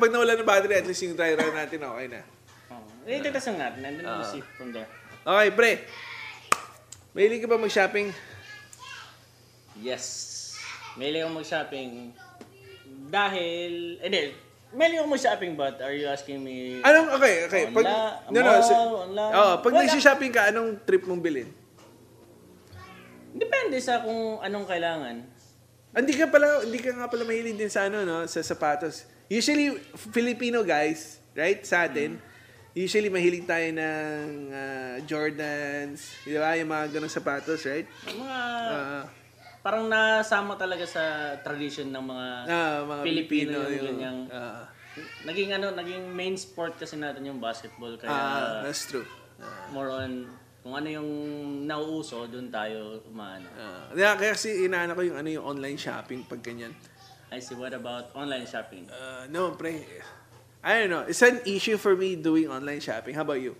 Kapag nawala ng battery, at least yung dry run natin, okay na. Oh. Eh, titas lang natin. And then we'll Ah. see from there. Okay, pre. Mahilig ka ba mag-shopping? Yes. Mahilig ako mag-shopping. Dahil, eh di, mahilig ako mag-shopping but are you asking me Anong, okay, okay. Pag, no, no, online. oh, pag Wala. nag-shopping ka, anong trip mong bilhin? Depende sa kung anong kailangan. Hindi ka pala, hindi ka nga pala mahilig din sa ano, no, sa sapatos. Usually, Filipino guys, right, sa atin, usually mahilig tayo ng ah, Jordans, di ba, yung mga ganong sapatos, right? Mga, Ah, parang nasama talaga sa tradition ng mga ah, mga Pilipino Filipino, yung yung, ganyang- ah, naging ano, naging main sport kasi natin yung basketball kaya ah, that's true. more on kung ano yung nauuso, doon tayo umaano. Kaya, kaya kasi inaano ko yung ano yung online shopping pag ganyan. I see, what about online shopping? Uh, no, pre. I don't know. It's an issue for me doing online shopping. How about you?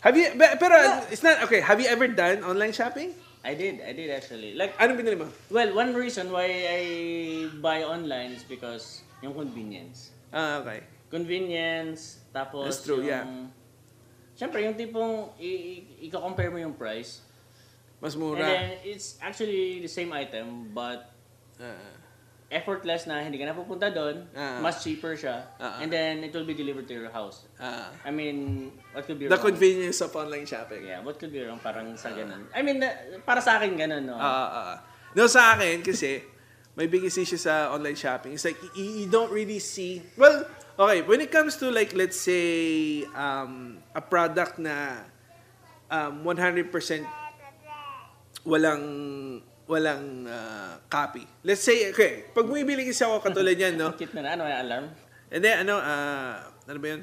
Have you, be- pero it's not, okay, have you ever done online shopping? I did, I did actually. Like, Anong binili mo? well, one reason why I buy online is because yung convenience. Ah, okay. Convenience, tapos That's true, yung... yeah. Siyempre, yung tipong i-compare mo yung price. Mas And mura. then, it's actually the same item, but Ah, effortless na hindi ka na pupunta doon, Ah. mas cheaper siya, Ah. and then it will be delivered to your house. ah. I mean, what could be the wrong? convenience of online shopping. Yeah, what could be wrong parang sa ganun. I mean, para sa akin ganun, no? Ah. No, sa akin, kasi, may biggest issue sa online shopping. It's like, you, you don't really see, well, okay, when it comes to like, let's say, um, a product na um, 100% walang walang ah, copy. Let's say, okay, pag bumibili kasi ako katulad yan, no? Cute na na, ano, may alarm? And then, ano, ah, ano ba yun?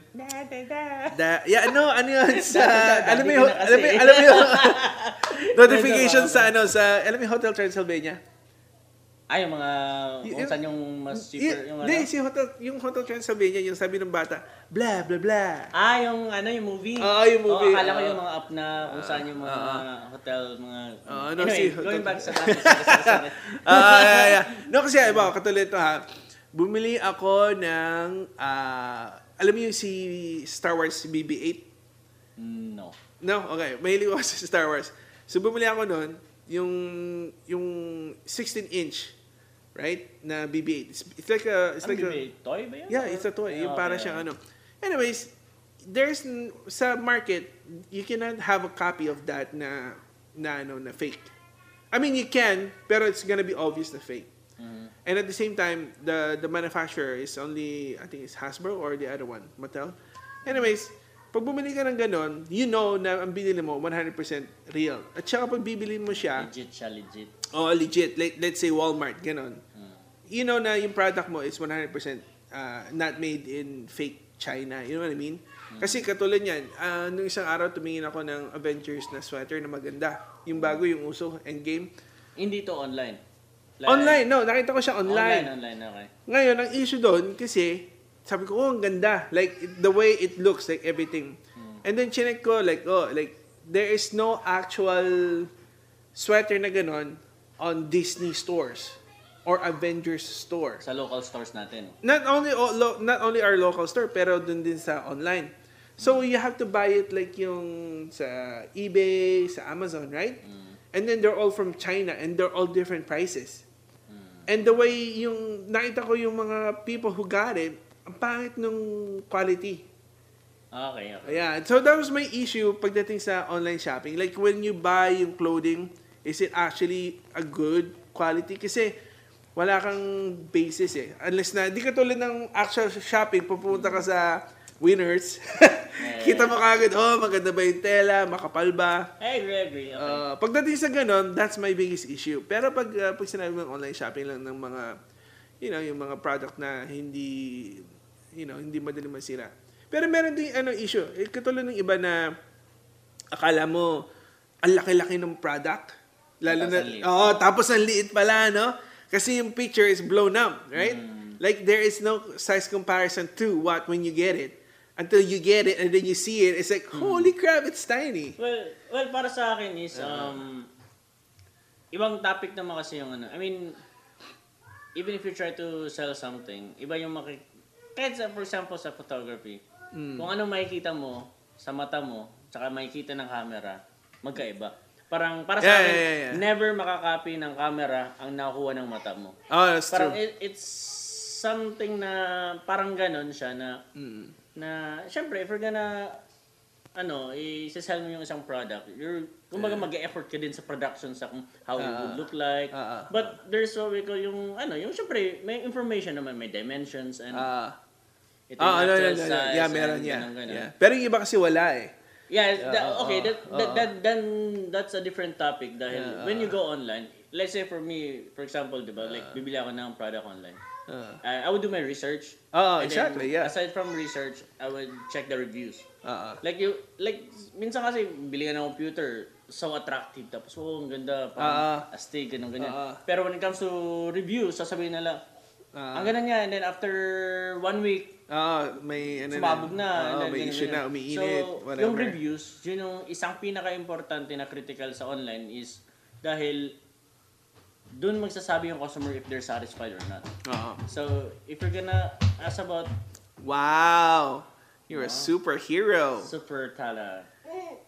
Da, yeah, ano, ano yun sa, Da, da, da, alam mo di yung, ko na kasi. alam mo, yung- alam mo yung, notification sa, ano, sa, alam mo yung Hotel Transylvania? Ay, yung mga, kung saan yung mas cheaper, yung ano? Hindi, si Hotel, yung Hotel Transylvania, yung sabi ng bata, blah, blah, blah. Ah, yung ano, yung movie. Oo, yung movie. Oo, akala ko Oo. yung mga app na kung saan yung mga hotel, mga... Oo, no, anyway, si going back sa topic. Ah, yeah, yeah. No, kasi, iba, katulad ito ha, bumili ako ng, ah, alam mo yung si Star Wars BB-8? No. No? Okay. Mahilig ako sa Star Wars. So, bumili ako nun, yung, yung 16-inch, right? Na BB-8. It's, it's like a, it's Ano like a, BB-8? Toy ba yun? yeah, it's a toy. Yung Okay, para okay. siyang ano. Anyways, there's, sa market, you cannot have a copy of that na, na ano, na fake. I mean, you can, pero it's gonna be obvious na fake. Mhm. And at the same time, the the manufacturer is only, I think it's Hasbro or the other one, Mattel. Anyways, pag bumili ka ng ganon, you know na ang binili mo 100% real. At saka pag bibili mo siya, Legit siya, legit. oh legit, let, let's say Walmart, ganon. Hmm. You know na yung product mo is 100% uh, not made in fake China. You know what I mean? Kasi katulad niyan, uh, nung isang araw tumingin ako ng Avengers na sweater na maganda. Yung bago, yung uso, Endgame. Hindi to online. Like- Online, no, nakita ko siya Online, online, okay. Ngayon, ang issue doon, kasi, sabi ko, oh, ang ganda. Like, it- the way it looks, like, everything. And then, chinek ko, like, oh, like, there is no actual sweater na ganon on Disney stores or Avengers store. Sa local stores natin. Not only not only our local store, pero dun din sa online. So, you have to buy it like yung sa eBay, sa Amazon, right? And then they're all from China and they're all different prices. And the way yung nakita ko yung mga people who got it, ang pangit nung quality. Okay, okay. Yeah, so that was my issue pagdating sa online shopping. Like when you buy yung clothing, is it actually a good quality? Kasi wala kang basis eh. Unless na, di ka tulad ng actual shopping, pupunta ka sa Winners. Kita mo kagad, oh, maganda ba yung tela, makapal ba? I agree, agree. Okay. Uh, pagdating sa ganun, that's my biggest issue. Pero pag, uh, pag sinabi mo online shopping lang ng mga, you know, yung mga product na hindi, you know, hindi madali masira. Pero meron din ano issue. Eh, katulad ng iba na akala mo ang laki-laki ng product. Lalo Tapos na, oo, tapos ang liit pala, no? Kasi yung picture is blown up, right? Like there is no size comparison to what when you get it. Until you get it and then you see it, it's like, holy crap, it's tiny. Well, well para sa akin is um ibang topic naman kasi yung ano. I mean even if you try to sell something, iba yung maki... Kahit sa, for example, sa photography, Mm. kung ano makikita mo sa mata mo, tsaka makikita ng camera, magkaiba. Parang, para sa Yeah, akin, yeah, yeah, yeah. never makakopy ng camera ang nakuha ng mata mo. Oh, that's Parang true. it, it's something na parang ganon siya na Mm. na syempre if you're gonna ano, i-sell mo yung isang product, you're kumbaga mag-effort ka din sa production sa kung how it would look like. ah, ah, But there's what we call yung ano, yung syempre may information naman, may dimensions and Ah. ito Ah, ano, yung actual ano, ano, size. yeah, meron yeah. ganun, ganun. yeah. Pero yung iba kasi wala eh. Yeah, that- oo, okay, that, that, oo. that, then that's a different topic dahil Yeah, when you go online, let's say for me, for example, di ba, like bibili ako ng product online. Ah. I, would do my research. And then, exactly, yeah. Aside from research, I would check the reviews. Ah, ah. Like you, like minsan kasi bili ka ng computer, so attractive tapos oh, ang ganda, parang astig ganun ganyan. Ah. Pero when it comes to reviews, sasabihin nila, Ah. ang ganda niya and then after one week, Ah, may ano sumabog na. Oo, and then may ganun, issue ganyan. na, umiinit, so, whatever. yung reviews, yun yung isang pinaka-importante na critical sa online is dahil dun magsasabi yung customer if they're satisfied or not. Oo. So, if you're gonna ask about Wow. You're a superhero. super tala,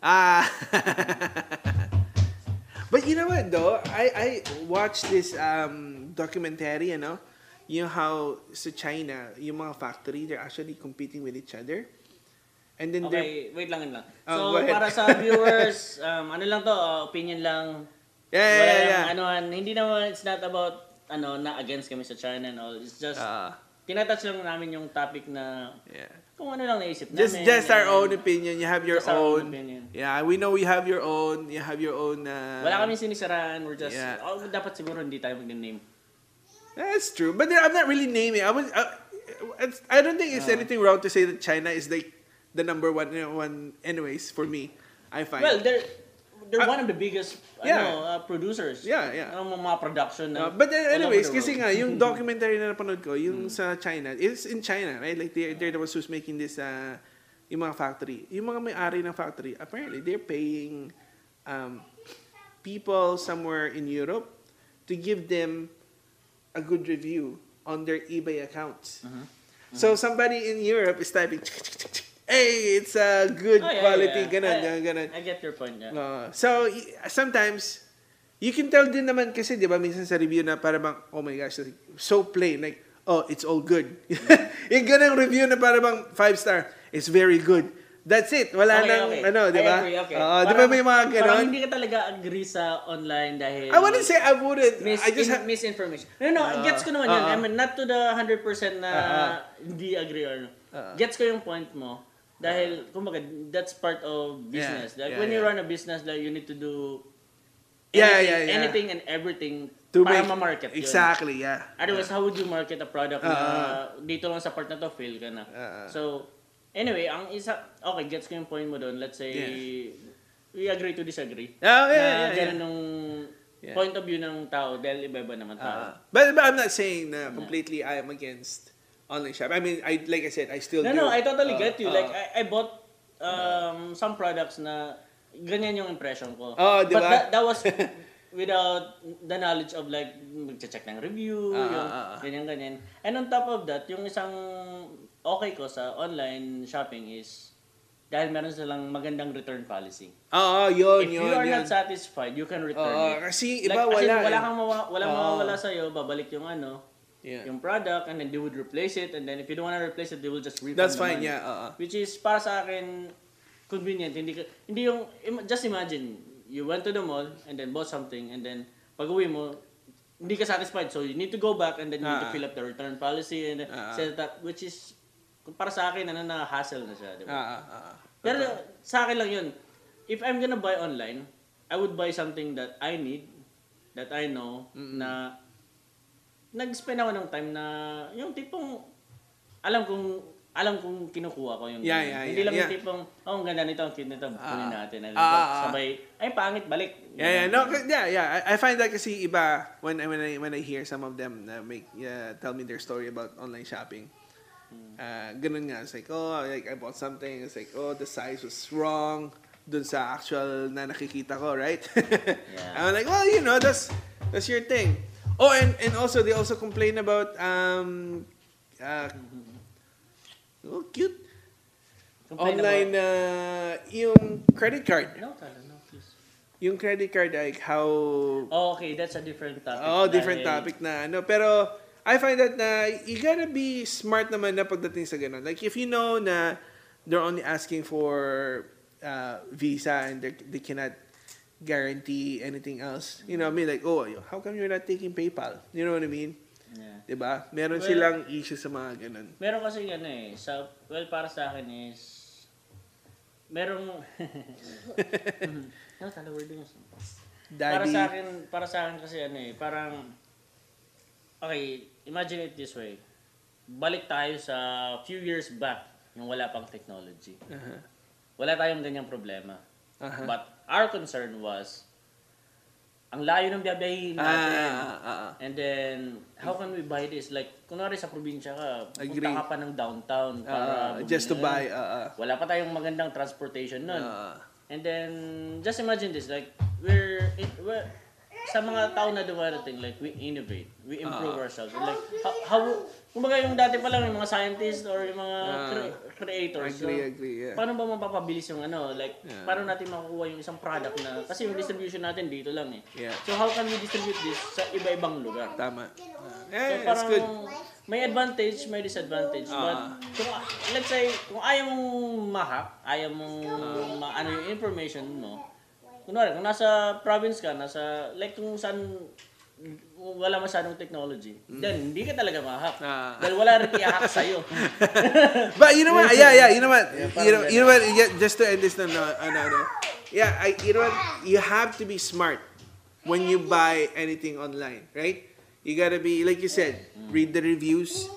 Ah. but you know what though? I I watched this um documentary, you know, you know how sa China, yung mga factory, they're actually competing with each other. And then they're Okay, wait lang lang. Oh, So, para sa viewers, um, ano lang to, uh, opinion lang. Yeah, yeah, Wala yeah, yeah. ano, hindi naman, it's not about, ano, na against kami sa China and all. It's just, Ah, tinatouch lang namin yung topic na, yeah. kung ano lang naisip Just namin. just our and own opinion. You have your just our own. own opinion. Yeah, we know you have your own. You have your own. Uh, Wala kami sinisiraan, we're just, Yeah. oh, dapat siguro hindi tayo mag-name. That's true, but I'm not really naming. I was. Uh, it's, I don't think it's Uh. anything wrong to say that China is like the number one know, one. Anyways, for me, I find. Well, they're, they're Ah, one of the biggest, yeah. ano, uh, producers. Yeah, yeah. Ang mga production Uh, but over anyways, kasi nga, yung documentary na napanood ko, yung sa China, it's in China, right? Like, they're, they're the ones who's making this, uh, yung mga factory. Yung mga may-ari ng factory, apparently, they're paying um, people somewhere in Europe to give them a good review on their eBay accounts. Uh-huh. So, somebody in Europe is typing, hey, it's a good Oh, yeah, quality, yeah. ganun, I- ganun, ganun. I get your point, yeah. Uh, so, sometimes, you can tell din naman kasi, di ba, minsan sa review na para bang, oh my gosh, so plain, like, oh, it's all good. yung ganang review na para bang five star, it's very good. That's it. Wala Okay, nang, okay. ano, di ba? agree, okay. Oo, di ba may mga Parang ganon? hindi ka talaga agree sa online dahil... I wouldn't say I wouldn't. Mis- I just in- ha- misinformation. No, no, Ah, gets ko naman yun. ah, I mean, not to the 100% na Ah, hindi agree or no. Ah. Gets ko yung point mo. Dahil, kumbaga, that's part of business. Yeah, like, yeah, when you yeah. run a business, like, you need to do Yeah, anything, yeah, yeah. anything and everything to para make- ma-market yun. Exactly, yeah. Otherwise, how would you market a product na Ah, dito lang sa part na to, fail ka na. Ah. so, anyway, ang isa, okay, gets ko yung point mo doon. Let's say, we agree to disagree. Oh, yeah, na yeah, yeah. ganun nung Yeah. point of view ng tao dahil iba-iba naman tao. Uh, but, but I'm not saying na completely I am against online shop. I mean, I like I said, I still no, do. no, I totally Uh, get you. uh, like, I, I bought um, some products na ganyan yung impression ko. Oo, di But ba? that, that was without the knowledge of like, magche-check ng review, Ah, yung ganyan-ganyan. And on top of that, yung isang okay ko sa online shopping is dahil meron silang magandang return policy. Oo, yun, If yun, you are yun. not satisfied, you can return Oo, it. kasi iba like, wala. As in, wala eh. kang mawa, walang Oo. mawawala sa'yo, babalik yung ano, Yeah. yung product, and then they would replace it, and then if you don't want to replace it, they will just refund That's fine, money. yeah. oo. Which is, para sa akin, convenient. Hindi, ka- hindi yung, just imagine, you went to the mall, and then bought something, and then, pag uwi mo, hindi ka satisfied, so you need to go back, and then you need to Ah. fill up the return policy, and Ah. set it up, which is, para sa akin, ano na, hassle na siya, di ba? Ah, ah, ah. Pero sa akin lang yun. If I'm gonna buy online, I would buy something that I need, that I know, na nag-spend ako ng time na yung tipong alam kong alam kong kinukuha ko yung Yeah, yeah, Hindi yeah, lang yung yeah. tipong, oh, ang ganda nito, ang cute nito, kunin Ah. natin. Ah, ah, ah. sabay, ay, pangit, balik. Yeah, yeah, no, k- yeah, yeah. I, I find that kasi iba when when I when I hear some of them na make uh, tell me their story about online shopping. Uh, ganun nga, it's like, oh, like I bought something, it's like, oh, the size was wrong dun sa actual na nakikita ko, right? Yeah. I'm like, well, you know, that's that's your thing. Oh, and and also they also complain about um, uh, oh cute Complain online about- uh, yung credit card. No, tala, no, please. Yung credit card like how Oh, okay, that's a different topic. Oh, different Dahil- topic na ano. Pero, I find that na you gotta be smart naman na pagdating sa ganun. Like, if you know na they're only asking for uh, visa and they, they cannot guarantee anything else. You know, I mean, like, oh, how come you're not taking PayPal? You know what I mean? Yeah. 'Di ba? Meron Well- silang issue sa mga ganun. Meron kasi ano eh, sa, well, para sa akin is, merong, no, tala, we're doing something. Para sa akin, para sa akin kasi ano eh, parang okay, imagine it this way. Balik tayo sa few years back, yung wala pang technology. Aha. Wala tayong ganyang problema. Aha. But our concern was ang layo ng biyabiyahin Ah, natin. ah, ah, ah. And then, how can we buy this? Like, kunwari sa probinsya ka, Agree. punta ka pa ng downtown para Ah, just to buy. ah, ah. Wala pa tayong magandang transportation nun. Ah. And then, just imagine this, like, we're, it, we're sa mga tao na dumarating, like, we innovate, we improve Ah. ourselves. And like, how, how, kumbaga yung dati pa lang, yung mga scientists or yung mga Ah. cre- creators. Agree, so, agree, yeah. Paano ba mapapabilis yung ano, like, Yeah. paano natin makukuha yung isang product na, kasi yung distribution natin dito lang eh. Yeah. So, how can we distribute this sa iba-ibang lugar? Tama. Ah. So, Eh, it's parang good. may advantage, may disadvantage. Ah. But, kung, let's say, kung ayaw mong mahak, ayaw mong Ah. maano yung information mo, kunwari, kung nasa province ka, nasa, like kung saan wala masyadong technology, then hindi ka talaga mahak. Mm. Ah. Dahil wala rin i-hack sa'yo. But you know what? Yeah, yeah. You know what? parang you know, you know what? Yeah, just to end this, no, no, no, no. Yeah, I, you know what? You have to be smart when you buy anything online, right? You gotta be, like you said, read the reviews.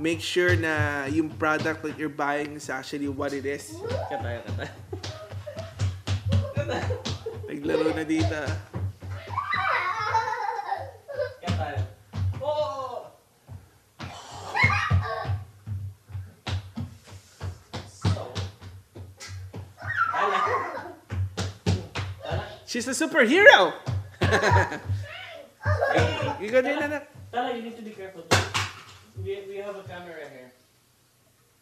Make sure na yung product that you're buying is actually what it is. Kataya, kataya. Naglaro na dito. Kataya. Oh! So, Ala. Ala. She's a superhero! you got din anak. Tala, you need to be careful. We, we have a camera here.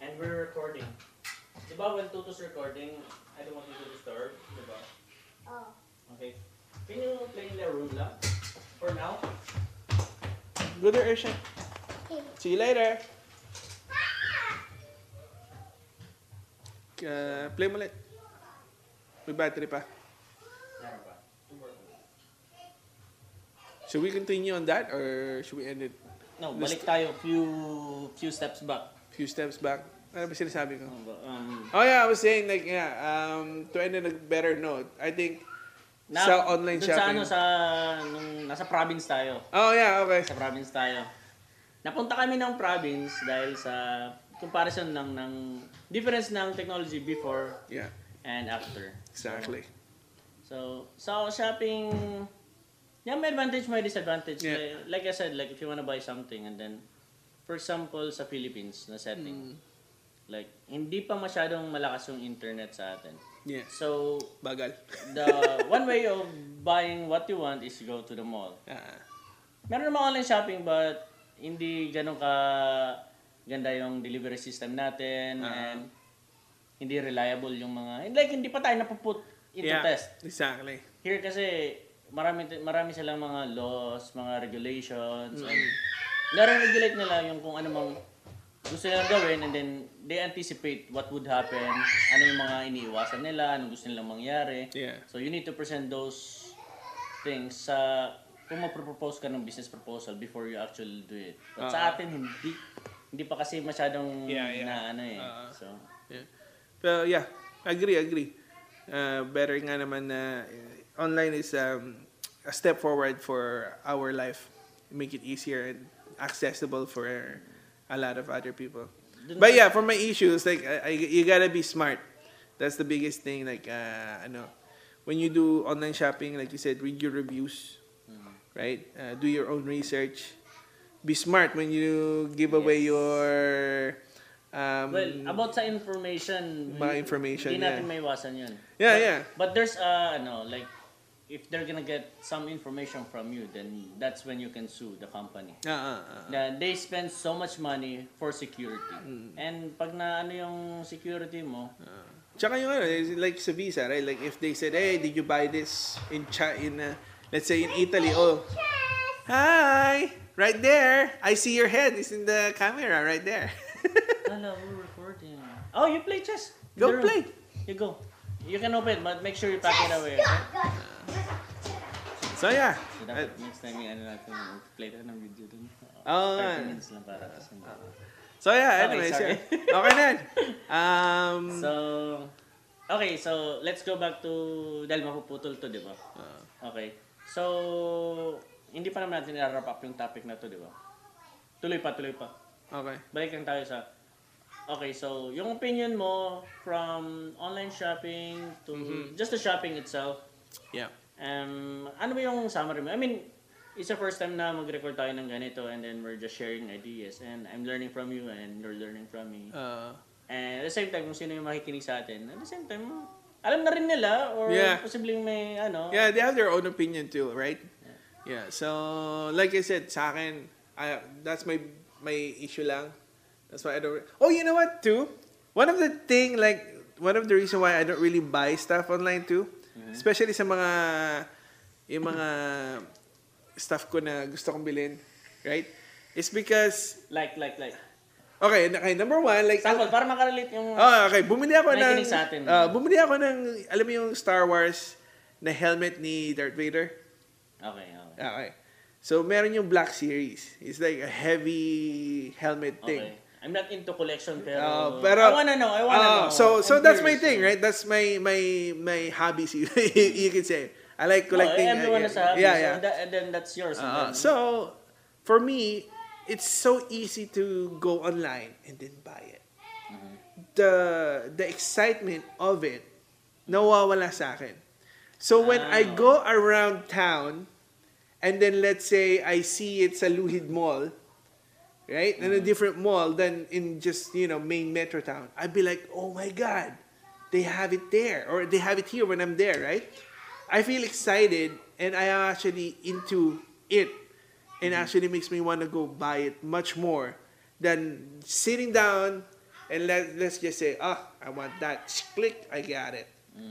And we're recording. Diba when Tuto's recording, I don't want you to disturb. Diba? Oh. Okay. Can you play in the room lang? For now? Go there, Ersha. See you later. Uh, play mo ulit. May battery pa. Pa. Should we continue on that or should we end it No, Let's- balik tayo few few steps back. few steps back? Ano ba sinasabi ko? Um, Oh yeah, I was saying like yeah, um, to end on a better note, I think na, sa online dun shopping. Sa ano, sa, nung nasa province tayo. Oh yeah, okay. Sa province tayo. Napunta kami ng province dahil sa comparison ng, ng difference ng technology before Yeah, and after. exactly. So, sa shopping, yeah, may advantage, may disadvantage. Yeah. Like, like I said, like if you wanna buy something and then, for example, sa Philippines na setting, Mm. like, hindi pa masyadong malakas yung internet sa atin. Yeah, So, bagal. the one way of buying what you want is go to the mall. Ah, Meron namang online shopping but hindi ganun ka ganda yung delivery system natin Ah. and hindi reliable yung mga like hindi pa tayo napuput into yeah, test. exactly. Here kasi marami marami silang mga laws, mga regulations and nare-regulate nila yung kung ano mang gusto nilang gawin and then they anticipate what would happen, ano yung mga iniiwasan nila, ano gusto nilang mangyari. Yeah. So you need to present those things sa kung magpro-propose ka ng business proposal before you actually do it. But sa atin hindi hindi pa kasi masyadong Yeah, yeah. na ano eh. Ah. so Yeah. Pero yeah, agree, agree. Uh, better nga naman na uh, online is um, a step forward for our life. Make it easier and accessible for a lot of other people. But yeah, for my issues, like I, I, you gotta be smart. That's the biggest thing. Like uh, ano, when you do online shopping, like you said, read your reviews, right? Uh, do your own research. Be smart when you give away Yes. your um, well, about sa information, mga information, hindi natin yeah. 'yun. Yeah, But- yeah. But there's uh, ano, like if they're gonna get some information from you, then that's when you can sue the company. Ah, ah, ah. Na they spend so much money for security. Mm. And pag na ano yung security mo, Tsaka yung ano, is like sa visa, right? Like if they said, hey, did you buy this in Cha in uh, let's say in Italy? Oh, hi, right there. I see your head. It's in the camera right there. Hello, we're recording. Oh, you play chess? Go play. You go. You can open, but make sure you pack it away. Okay? so yeah. So, dapat next time yung ano natin, play tayo ng video dun. Oo 30 nga. minutes lang para kasi. So yeah, Okay, anyways, sorry. yeah. Okay na. yan. Um, So, okay, so let's go back to, dahil mapuputol to, di ba? uh, Okay. So, hindi pa naman natin i-wrap up yung topic na to, di ba? Tuloy pa, tuloy pa. okay. Balik lang tayo sa Okay, so yung opinion mo from online shopping to Mm-hmm. just the shopping itself. Yeah. Um, ano ba yung summary mo? I mean, it's the first time na mag-record tayo ng ganito and then we're just sharing ideas and I'm learning from you and you're learning from me. Uh, And at the same time, kung sino yung makikinig sa atin, at the same time, alam na rin nila or Yeah. posibleng may ano. yeah, they have their own opinion too, right? Yeah. So, like I said, sa akin, I, that's my my issue lang. That's why I don't. Oh, you know what? Too. One of the thing, like one of the reason why I don't really buy stuff online too, especially sa mga yung mga stuff ko na gusto kong bilhin, right? It's because Like, like, like. okay, okay number one, like Sample, para makarelate yung... Oh, okay. Bumili ako ng sa atin. ah, bumili ako ng alam mo yung Star Wars na helmet ni Darth Vader. Okay, okay. Okay. So meron yung Black Series. It's like a heavy helmet thing. Okay. I'm not into collection pero, Uh, pero I wanna know, I wanna Ah, know. So so I'm that's my curious. thing, right? That's my my my hobbies you, you can say. I like collecting. Oh, everyone uh, has a hobby, yeah, so yeah. that, and then that's yours. Uh, then- so, for me, it's so easy to go online and then buy it. The the excitement of it nawawala sa akin. So when I Ah. go around town and then let's say I see it sa Luhid Mall, right? In a different mall than in just, you know, main metro town. I'd be like, "Oh my god. They have it there or they have it here when I'm there, right?" I feel excited and I am actually into it and actually makes me want to go buy it much more than sitting down and let, let's just say, ah, I want that. Click, I got it.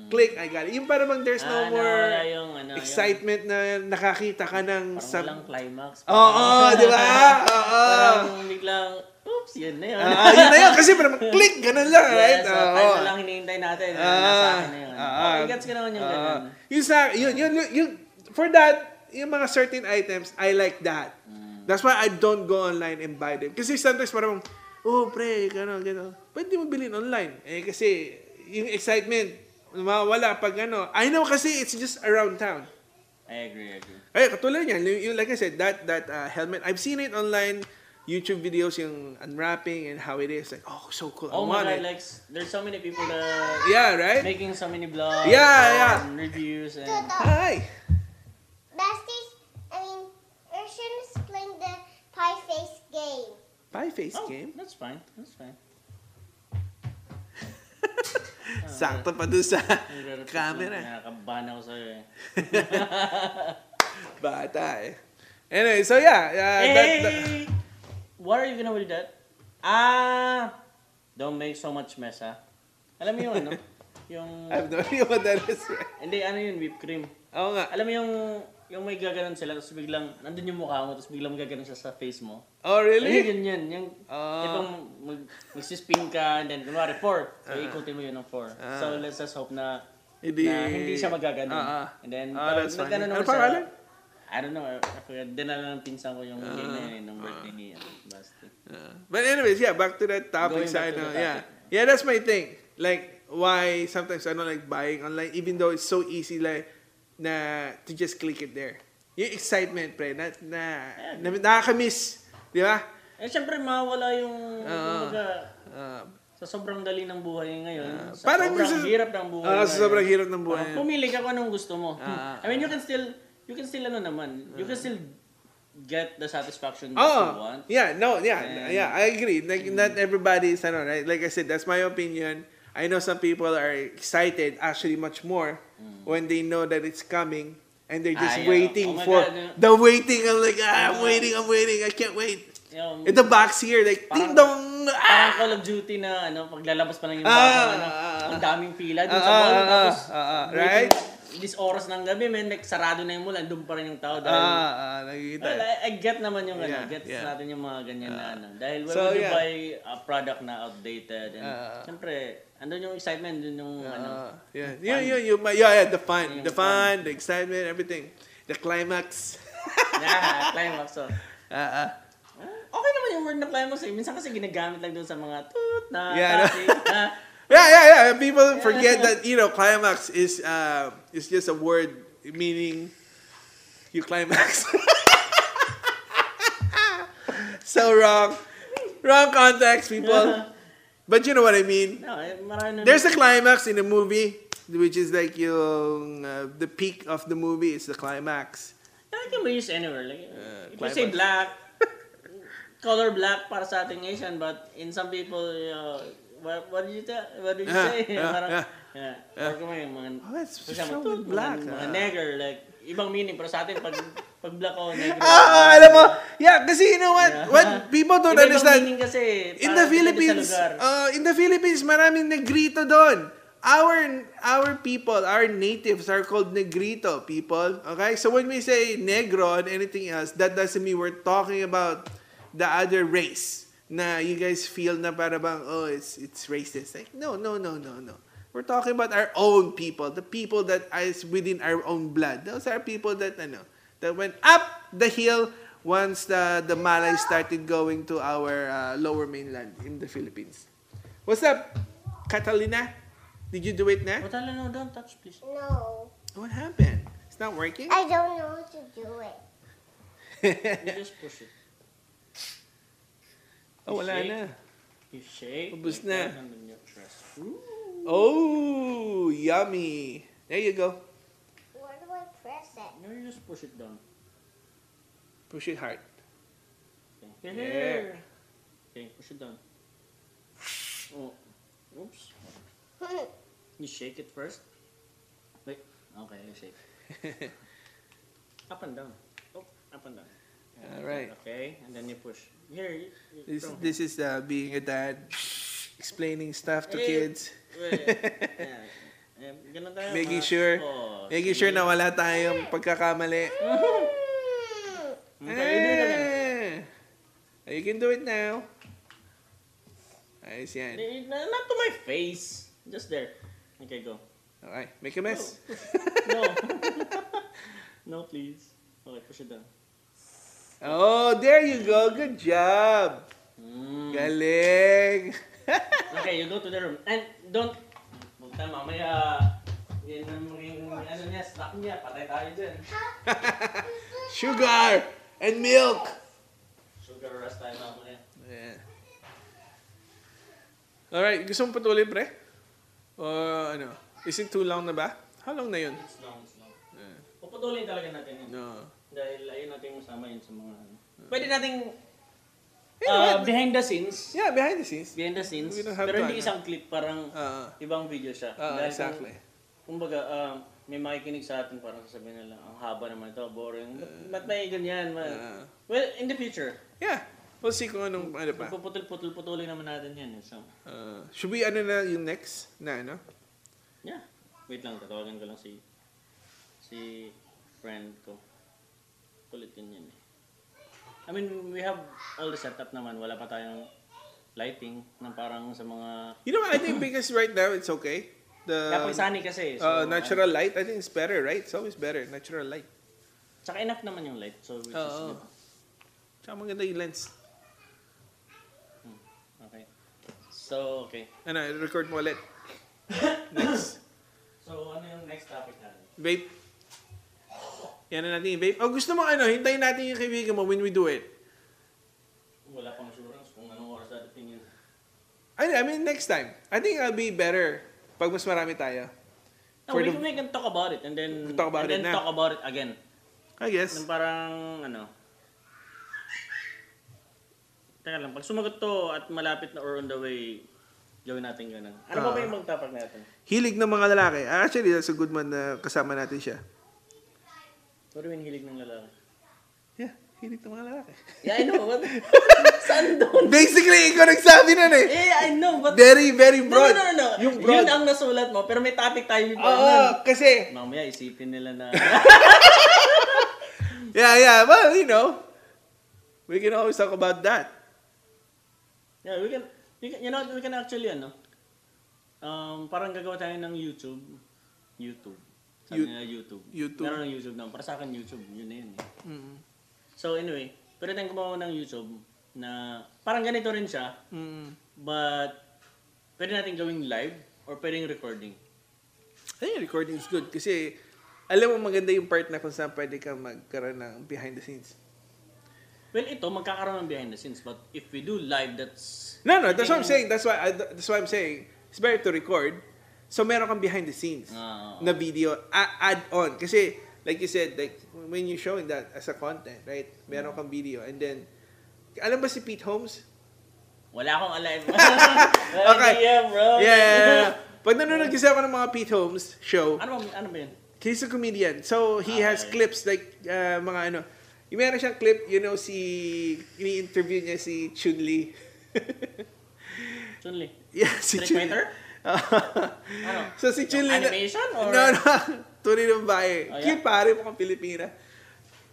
Click, I got it. Yung parang there's no Ah, more yung, ano, yung- excitement na nakakita ka ng Parang sa... walang climax. Oo, oh, di ba? Oo. Parang biglang, oops, yun na yun. Ah, yun na yun. Kasi parang click, ganun lang, right? Yes, so, Oo. time na lang hinihintay natin. Uh, nasa akin na yun. ah, okay, gets ko naman yung ah. ganun. Yung sa, yun, yun, yun, yun, for that, yung mga certain items, I like that. Mm. That's why I don't go online and buy them. Kasi sometimes parang, oh, pre, gano'n, gano'n. Pwede mo bilhin online. Eh, kasi, yung excitement, mawala pag ano. I know kasi it's just around town. I agree, I agree. Ay, katulad niyan, yung, yung, like I said, that that uh, helmet, I've seen it online, YouTube videos, yung unwrapping and how it is. Like, oh, so cool. Oh I my want god, it. like, there's so many people that yeah, right? making so many vlogs Yeah, and reviews and Hi. Besties, I mean, Urshan is playing the pie face game. Pie face oh, game. that's fine, that's fine. Sakto pa dun sa camera. Nakakabahan ako sa'yo eh. Bata eh. Anyway, so yeah. Uh, hey! that, that- What are you gonna with that? Ah! Don't make so much mess, ha? Alam mo yung ano? Yung... I have no idea what that is. Hindi, ano yun, whipped cream. Oo nga. Alam mo yung... Yung may gaganon sila, tapos biglang, nandun yung mukha mo, tapos biglang gaganon siya sa face mo. Oh, Ayun, really? yun yun. Yung, Ah. itong mag, magsispin ka, and then, kunwari, four. So, Ah. ikutin mo yun ng four. So, let's just hope na, Hindi. na hindi siya magaganon. Ah, ah. And then, that's funny. nagganon Ano naman siya, pangalan? I don't know. Dinala ng pinsan ko yung game na yun, birthday ni ano, Basti. Uh, but anyways, yeah, back to that topic Going sa ano, yeah. topic. Yeah, that's my thing. Like, why sometimes I don't like buying online, even though it's so easy, like, na, to just click it there. Yung excitement, pre, na, na, na nakakamiss. Di ba? Eh, syempre, mawala yung, Ah. kumbaga, Uh, sa sobrang dali ng buhay ngayon, sa parang sobrang gusto- hirap ng buhay ah, sa sobrang hirap ng buhay. parang pumili ka kung anong gusto mo. Ah. I mean, you can still, you can still ano naman, you can still get the satisfaction that Oh, you want. yeah, no, yeah, And- yeah, I agree. Like, not everybody is, ano, right? Like I said, that's my opinion. I know some people are excited, actually much more, Mm. when they know that it's coming And they're just Ah, yeah. waiting Oh for God, the waiting. I'm like, ah, I'm waiting, I'm waiting. I can't wait. Yung, In the box here, like, Parang- ding dong. parang Ah! Call of Duty na ano, paglalabas pa lang yung Ah, bagong ano, ah, ah, ang daming pila dun Ah, sa ah, mall. ah, tapos, ah, ah, waiting, right? This oras ng gabi, man, like, sarado na yung mall, andun pa rin yung tao. Dahil, Ah, ah, nakikita. well, I, I get naman yung ano, Yeah, gets yeah. natin yung mga ganyan na ano. Dahil when So, would you yeah. buy a product na outdated, and Ah. siyempre, andun yung excitement, dun yung ano. Uh, yeah, yeah, yeah, you, yeah, yeah, the fun, the fun, the excitement, everything, the climax. yeah, climax. So, Ah, ah. okay naman yung word na climax eh. Minsan kasi ginagamit lang dun sa mga toot na Yeah, no? kasi, na, Yeah, yeah, yeah. People forget that you know climax is uh is just a word meaning you climax. so wrong, wrong context, people. But you know what I mean. no, There's a climax in a movie, which is like yung uh, the peak of the movie is the climax. That can be used anywhere. Like, Uh, if you say black, color black para sa ating Asian, but in some people, uh, what, what did you tell? What did you Yeah, say? yeah, Parang, yeah. yeah. Kung may mga, Oh, it's so mga- black, mga, ah. negger, like, ibang meaning, pero sa atin, pag, pag black o negro. Ah, ah, alam mo, yeah, kasi you know what? Yeah. What people don't Iba-ibang understand. meaning kasi. In parang the Philippines, uh, in the Philippines, maraming negrito doon. Our our people, our natives are called negrito people. Okay? So when we say negro and anything else, that doesn't mean we're talking about the other race na you guys feel na para bang, oh, it's, it's racist. Like, no, no, no, no, no. We're talking about our own people, the people that is within our own blood. Those are people that, ano, that went up the hill once the, the Malay started going to our uh, lower mainland in the Philippines. What's up, Catalina? Did you do it na? But alam, no, don't touch, please. No, What happened? It's not working? I don't know how to do it. You just push it. Oh, wala shake. na. You shake. Ubus na. that, And then you press. Oh, yummy. There you go. Where do I press it? No, you just push it down. Push it hard. Okay. Yeah. Here. Okay, push it down. Oh, oops. You shake it first. Wait. Okay, you shake. Up and down. Oh, up and down. All right. Okay, and then you push. Here. You, you This, from- this is uh, being a dad, explaining stuff to Eh, kids. Wait. yeah. Eh, ganun tayo, Making mga- sure, Oh, making sure na wala tayong pagkakamali. Okay, you You can do it now. Ayos yan. Eh, na- Not to my face. Just there. Okay, go. Okay, make a mess. No. no, please. Okay, push it down. Oh, there you go. Good job. Mm. Galing. Okay, you go to the room. And don't... Tayo mamaya... Yan ang maging ano niya, snack niya. Patay tayo dyan. Sugar and milk. Sugar rush tayo mamaya. Yeah. Alright, gusto mo patuloy, pre? O ano? Is it too long na ba? How long na yun? It's long, it's long. Yeah. Puputuloy talaga natin yun. No. Dahil ayun natin masama yun sa mga ano. Pwede nating uh, behind the scenes. Yeah, behind the scenes. Behind the scenes. We don't have Pero to, hindi ano. isang clip, parang Uh, ibang video siya. uh, Dahil exactly. Kung, kumbaga, um, may makikinig sa atin, parang sasabihin nila, ang haba naman ito, boring. Ba't may ganyan? Man? Uh, well, in the future, yeah. We'll see kung anong ano pa. puputol-putol-putulin naman natin yan. eh. So, Uh, should we ano na yung next na ano? yeah. Wait lang, tatawagan ko lang si si friend ko. Kulit yun yun eh. I mean, we have all the setup naman. Wala pa tayong lighting na parang sa mga... You know what? I think because right now it's okay. Kaya The sunny kasi. So, uh, natural light, I think it's better, right? It's always better, natural light. Tsaka enough naman yung light. So, which is Oo. good. Tsaka maganda yung lens. Okay. So, okay. Ano, record mo ulit. Next. So, ano yung next topic natin? Vape. Yan na natin yung vape. Oh, gusto mo ano, hintayin natin yung kaibigan mo when we do it. Wala pang assurance kung anong oras dadating yun. I, mean, next time. I think I'll be better pag mas marami tayo. No, For we, the- we can talk about it and then, Talk about and it then na. talk about it again. I guess. Nang parang, ano, Teka lang, pag sumagot to at malapit na or on the way, gawin natin ganun. Ano ba ba Ah. yung magtapak natin? Hilig ng mga lalaki. Ah, Actually, that's a good one na kasama natin siya. What do you mean hilig ng lalaki? Yeah, hilig ng mga lalaki. Yeah, I know. What? Saan doon? Basically, ikaw nagsabi nun eh. Eh, I know, but... Very, very No, broad. no, no, no. Yung broad. Yun ang nasulat mo, pero may topic tayo before Oo, nun. kasi, Mamaya isipin nila na... yeah, yeah, well, you know, we can always talk about that. yeah, we can, we can, you know, we can actually, ano, um, parang gagawa tayo ng YouTube. YouTube. Sabi You- nila YouTube. YouTube. Meron ng YouTube na. Para sa akin, YouTube. Yun na yun eh. Mm. So anyway, pwede tayong gumawa ng YouTube na parang ganito rin siya, Mm. but pwede natin gawing live or pwedeng recording. Ay, recording is good kasi alam mo maganda yung part na kung saan pwede kang magkaroon ng behind the scenes. Well, ito, magkakaroon ng behind the scenes, but if we do live, that's... No, no, that's what I'm saying. That's why I, that's why I'm saying it's better to record. So meron kang behind the scenes Ah, na video add on kasi like you said like when you're showing that as a content, right? Meron kang video and then alam ba si Pete Holmes? wala akong alam. Okay. Yeah, bro. Yeah, yeah, yeah. Pag nanonood kasi ako ng mga Pete Holmes show, ano, ba- ano ba yun? he's a comedian. So he has Okay. clips like uh, mga ano, yung meron siyang clip, you know, si, ini-interview niya si Chun-Li. Chun-Li. yeah, si Street Chun- Fighter? Ano? So si Chun-Li na- Animation or- No, no. Tunay ng bae. Oh, yeah? Cute pare mo kang Pilipina.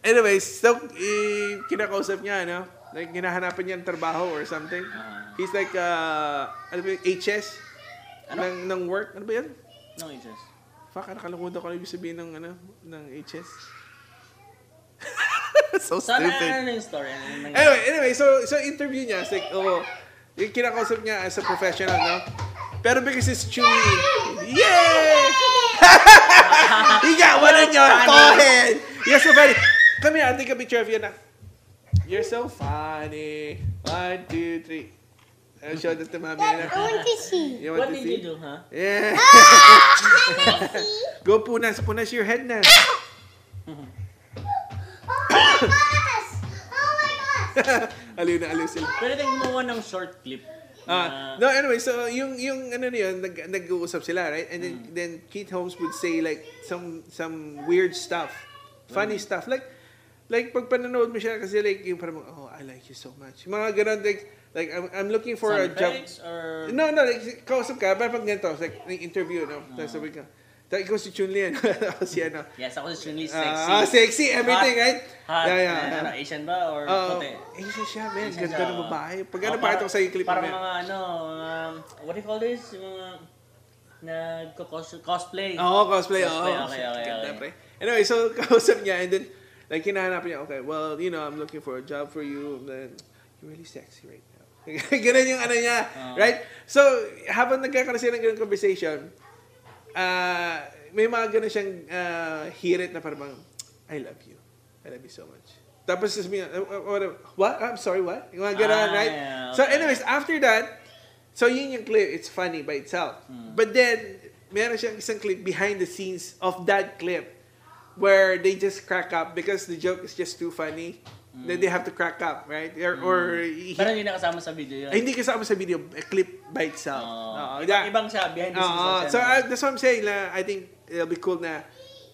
Anyways, so, eh, kinakausap niya, ano? Like, hinahanapan niya ng trabaho or something. Ah. He's like, uh, ano ba yun? HS? Ano? Ng, ng work? Ano ba yan? No, it's just... Fuck, nakalimutan ko na ibig sabihin ng, ano, ng HS. so stupid. ano yung story? Ano yung? Anyway, anyway, so so interview niya, it's like, oh, yung kinakausap niya as a professional, no? Pero because it's Chewy, yay! he got one in your forehead! You're so funny. Come here, I'll take a picture of you now. You're so funny. One, two, three. I'll show this to mommy. Dad, I want to see. You What want to did you see? do, huh? Yeah. Can I see? Go punas, punas your head na. Oh my gosh! Oh my gosh! aliw na aliw sila. Pwede tayong gumawa ng short clip. Ah, na- no, anyway, so yung yung ano na yun, nag, nag-uusap sila, right? And then then Keith Holmes would say like some some weird stuff, funny stuff. Like like pag pananood mo siya kasi like yung parang oh, I like you so much. Mga ganun like like I'm, I'm looking for a sound job. effects or... No, no, like kausap ka, parang pag ganito, like interview, no? Tapos sabi ka, tapos ikaw si Chun-Li, ano? Ako si ano. Yes, ako si Chun-Li, sexy. Ah, sexy, everything, Hot. right? Hot. Yeah, yeah. Ano, Asian ba or Oo. puti? Asian siya, man. Asian Ganda siya, ng babae. Pag ano, Oh, pakita ko sa clip Parang mga ano, mga, what do you call this? Yung mga nagko-cosplay. Oo, cosplay. Oo. Cosplay, okay, okay, Ganda, okay. pre. Anyway, so kausap niya and then like hinahanap niya, okay, well, you know, I'm looking for a job for you. And then, you're really sexy right now. Ganun yung ano niya, Oo. right? So, habang nagkakaroon sila ng ganun conversation, ah may mga ganun siyang ah, hirit na parang, I love you. I love you so much. Tapos sasabihin niya, uh, uh, what, what? I'm sorry, what? Yung mga ganun, Ah, right? yeah, So okay. anyways, after that, so yun yung clip, it's funny by itself. Hmm. But then, meron siyang isang clip behind the scenes of that clip where they just crack up because the joke is just too funny. Then they have to crack up, right? Or, or he-. Pero hindi nakasama sa video yun. ay, hindi kasama sa video, a clip by itself. Oo, Ibang- yeah. Ibang siya, behind the scenes lang so uh, that's what I'm saying na I think it'll be cool na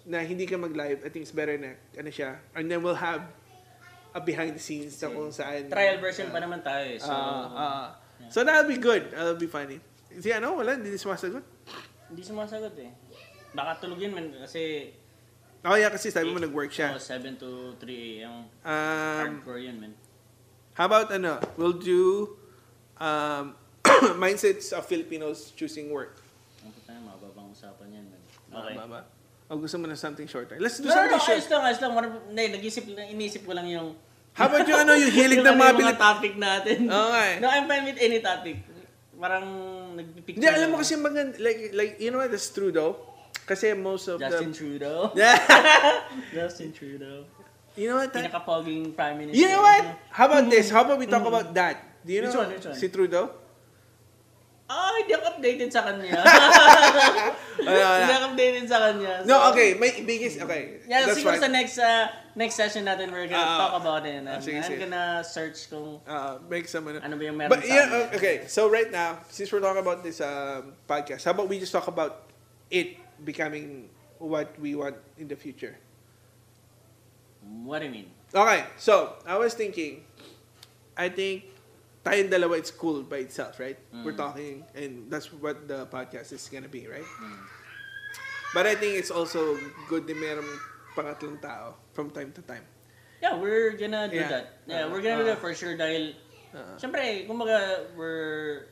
na hindi ka mag-live. I think it's better na ano siya. And then we'll have a behind the scenes na kung saan. Trial version pa naman tayo eh. So, Ah, ah. so that'll be good. That'll be funny. Si ano, wala, hindi sumasagot. hindi sumasagot eh. Baka tulog yun man kasi Oh yeah, kasi sabi mo nag-work siya. oh, 7 to 3 a.m. Um, Hardcore yun man. how about ano, we'll do um, mindsets of Filipinos choosing work. Ang puta na, mababang usapan yan man. Okay. Tama ba? O gusto mo na something shorter? Let's do No, no, something no, short. ayos lang, ayos lang. Hindi, nag-isip lang, inisip ko lang yung... How about yung ano, yung hilig ng ano, mga yung Pilip... topic natin. Nga eh. No, I'm fine with any topic. Parang nagpipicture. Hindi, alam mo kasi maganda, like, like, you know what, that's true though. Kasi most of Justin the... Trudeau. Yeah. Justin Trudeau. you know what? that- Pinaka-poging prime minister. you know what? How about this? How about we talk about that? Do you Which know one, which one? si Trudeau? Ah, hindi ako updated sa kanya. Wala, wala. hindi ako updated sa kanya. So, No, okay. May biggest, okay. Yeah, that's siguro fine. sa next uh, next session natin, we're gonna Ah, talk about it. And ah, sige, I'm sige. gonna search kung Uh, make some ano. ba yung meron But sa yeah, uh, okay. So right now, since we're talking about this um, podcast, how about we just talk about it becoming what we want in the future? What do you mean? Okay, so, I was thinking, I think, tayong dalawa, it's cool by itself, right? We're talking, and that's what the podcast is gonna be, right? But I think it's also good na merong pangatlong tao from time to time. Yeah, we're gonna do Yeah. that. Yeah, Uh, we're gonna do uh, that for sure dahil Uh, Siyempre, kumbaga, we're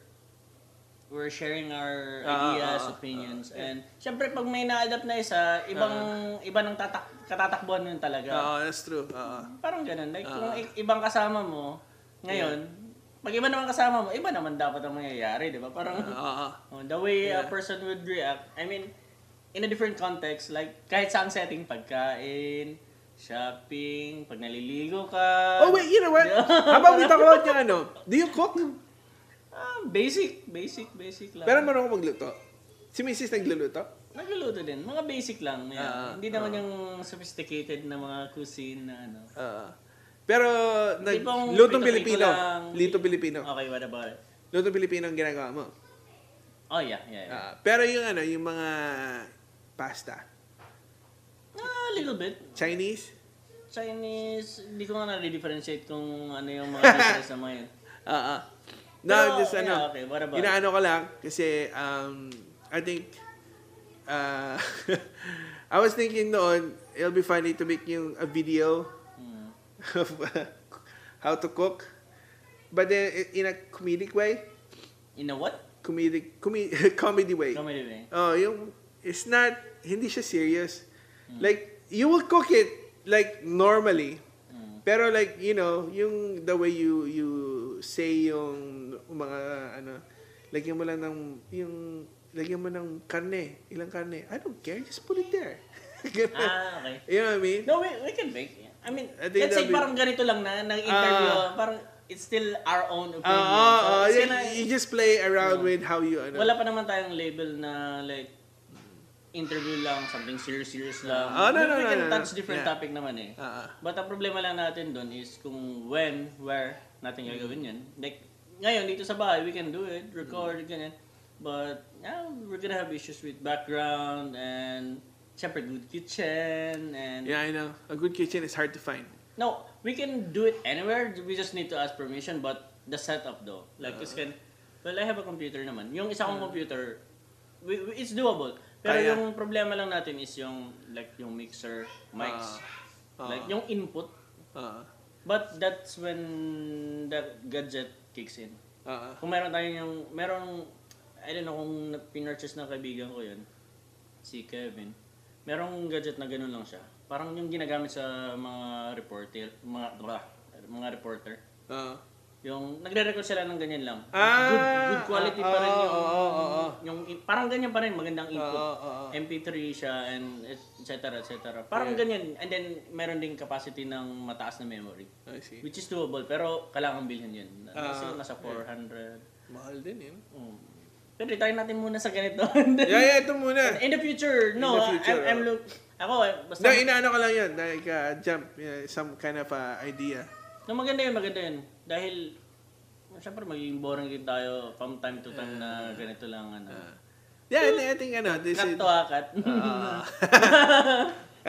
we're sharing our Ah, ideas, ah, ah, opinions, and siyempre pag may na-adapt na isa, ibang iba ng tatak katatakbuhan nun talaga. Oo, that's true. Oo. Parang ganun. Like, kung Ah. i- ibang kasama mo, ngayon, pag iba naman kasama mo, iba naman dapat ang mangyayari, di ba? Parang, Oo. oh, the way a Yeah. person would react, I mean, in a different context, like, kahit saan setting, pagkain, shopping, pag naliligo ka. Oh, wait, you know what? How about we talk about yung ano? Do you cook? Ah, basic, basic, basic lang. Pero marunong ka magluto? Si Mrs. nagluluto? Nagluluto din. Mga basic lang. Yeah. Ah, Hindi naman yung sophisticated na mga cuisine na ano. Oo. pero, nag, lutong Pilipino. lang. Lutong Pilipino. Okay, what about it? Lutong Pilipino ang ginagawa mo. Oh, yeah, yeah, yeah. Ah, pero yung ano, yung mga pasta. Ah, a little bit. Chinese? Chinese, hindi ko nga na-differentiate kung ano yung mga dishes na mga yun. Oo. No, Pero, just yeah, ano. okay, what about Inaano ko lang kasi um, I think uh, I was thinking noon it'll be funny to make yung a video Hmm. of uh, how to cook but then in a comedic way In a what? comedic comi- comedy way Comedy way. oh yung it's not hindi siya serious Hmm. like you will cook it like normally Mm. pero like, you know, yung the way you you say yung mga ano, lagyan mo lang ng yung lagyan mo ng karne, ilang karne. I don't care, just put it there. Ah, okay. You know what I mean? No, we, we can bake. I mean, I let's say be- parang ganito lang na, nag-interview, Ah. parang it's still our own opinion. ah, So, ah, it's you, gonna- you just play around No. with how you ano. Wala pa naman tayong label na like interview lang, something serious-serious lang. Ah, no, we, no, we no, can no, no. touch different Yeah. topic naman eh. Ah. But ang problema lang natin doon is kung when, where natin gagawin yan. Like, ngayon dito sa bahay, we can do it, record, ganyan. But, yeah, we're gonna have issues with background and syempre good kitchen and Yeah, I know. A good kitchen is hard to find. No, we can do it anywhere. We just need to ask permission. But the setup though, like Uh. this can. Well, I have a computer naman. Yung isa kong computer, we, we- it's doable. Pero Kaya. yung problema lang natin is yung like yung mixer, mics, Ah. like Ah. yung input. Ah. But that's when the gadget kicks in. Ah. Kung meron tayo yung merong I don't know kung pinurchase ng kaibigan ko yun, si Kevin. Merong gadget na ganun lang siya. Parang yung ginagamit sa mga reporter, mga blah, mga reporter. Ah. Yung nagre-record sila ng ganyan lang. Ah, good, good quality ah, pa rin yung, oo, oo. yung parang ganyan pa rin magandang input. Oo, oo, oo. MP3 siya and et cetera, et cetera. Parang Yeah. ganyan. And then meron ding capacity ng mataas na memory. I see. Which is doable pero kailangan bilhin yun. Ah, Kasi nasa 400. Mahal din yun. Mm. Pero try natin muna sa ganito. Yeah, yeah, ito muna. In the future, no. In the future, I'm, I'm oh. look, ako, eh, basta, No, inaano ko lang yun. Like, uh, jump. yeah, some kind of uh, idea. No, maganda yun, maganda yun. Dahil, syempre magiging boring din tayo from time to time na ganito lang, ano. Yeah, I think, I think ano, this cut is... to.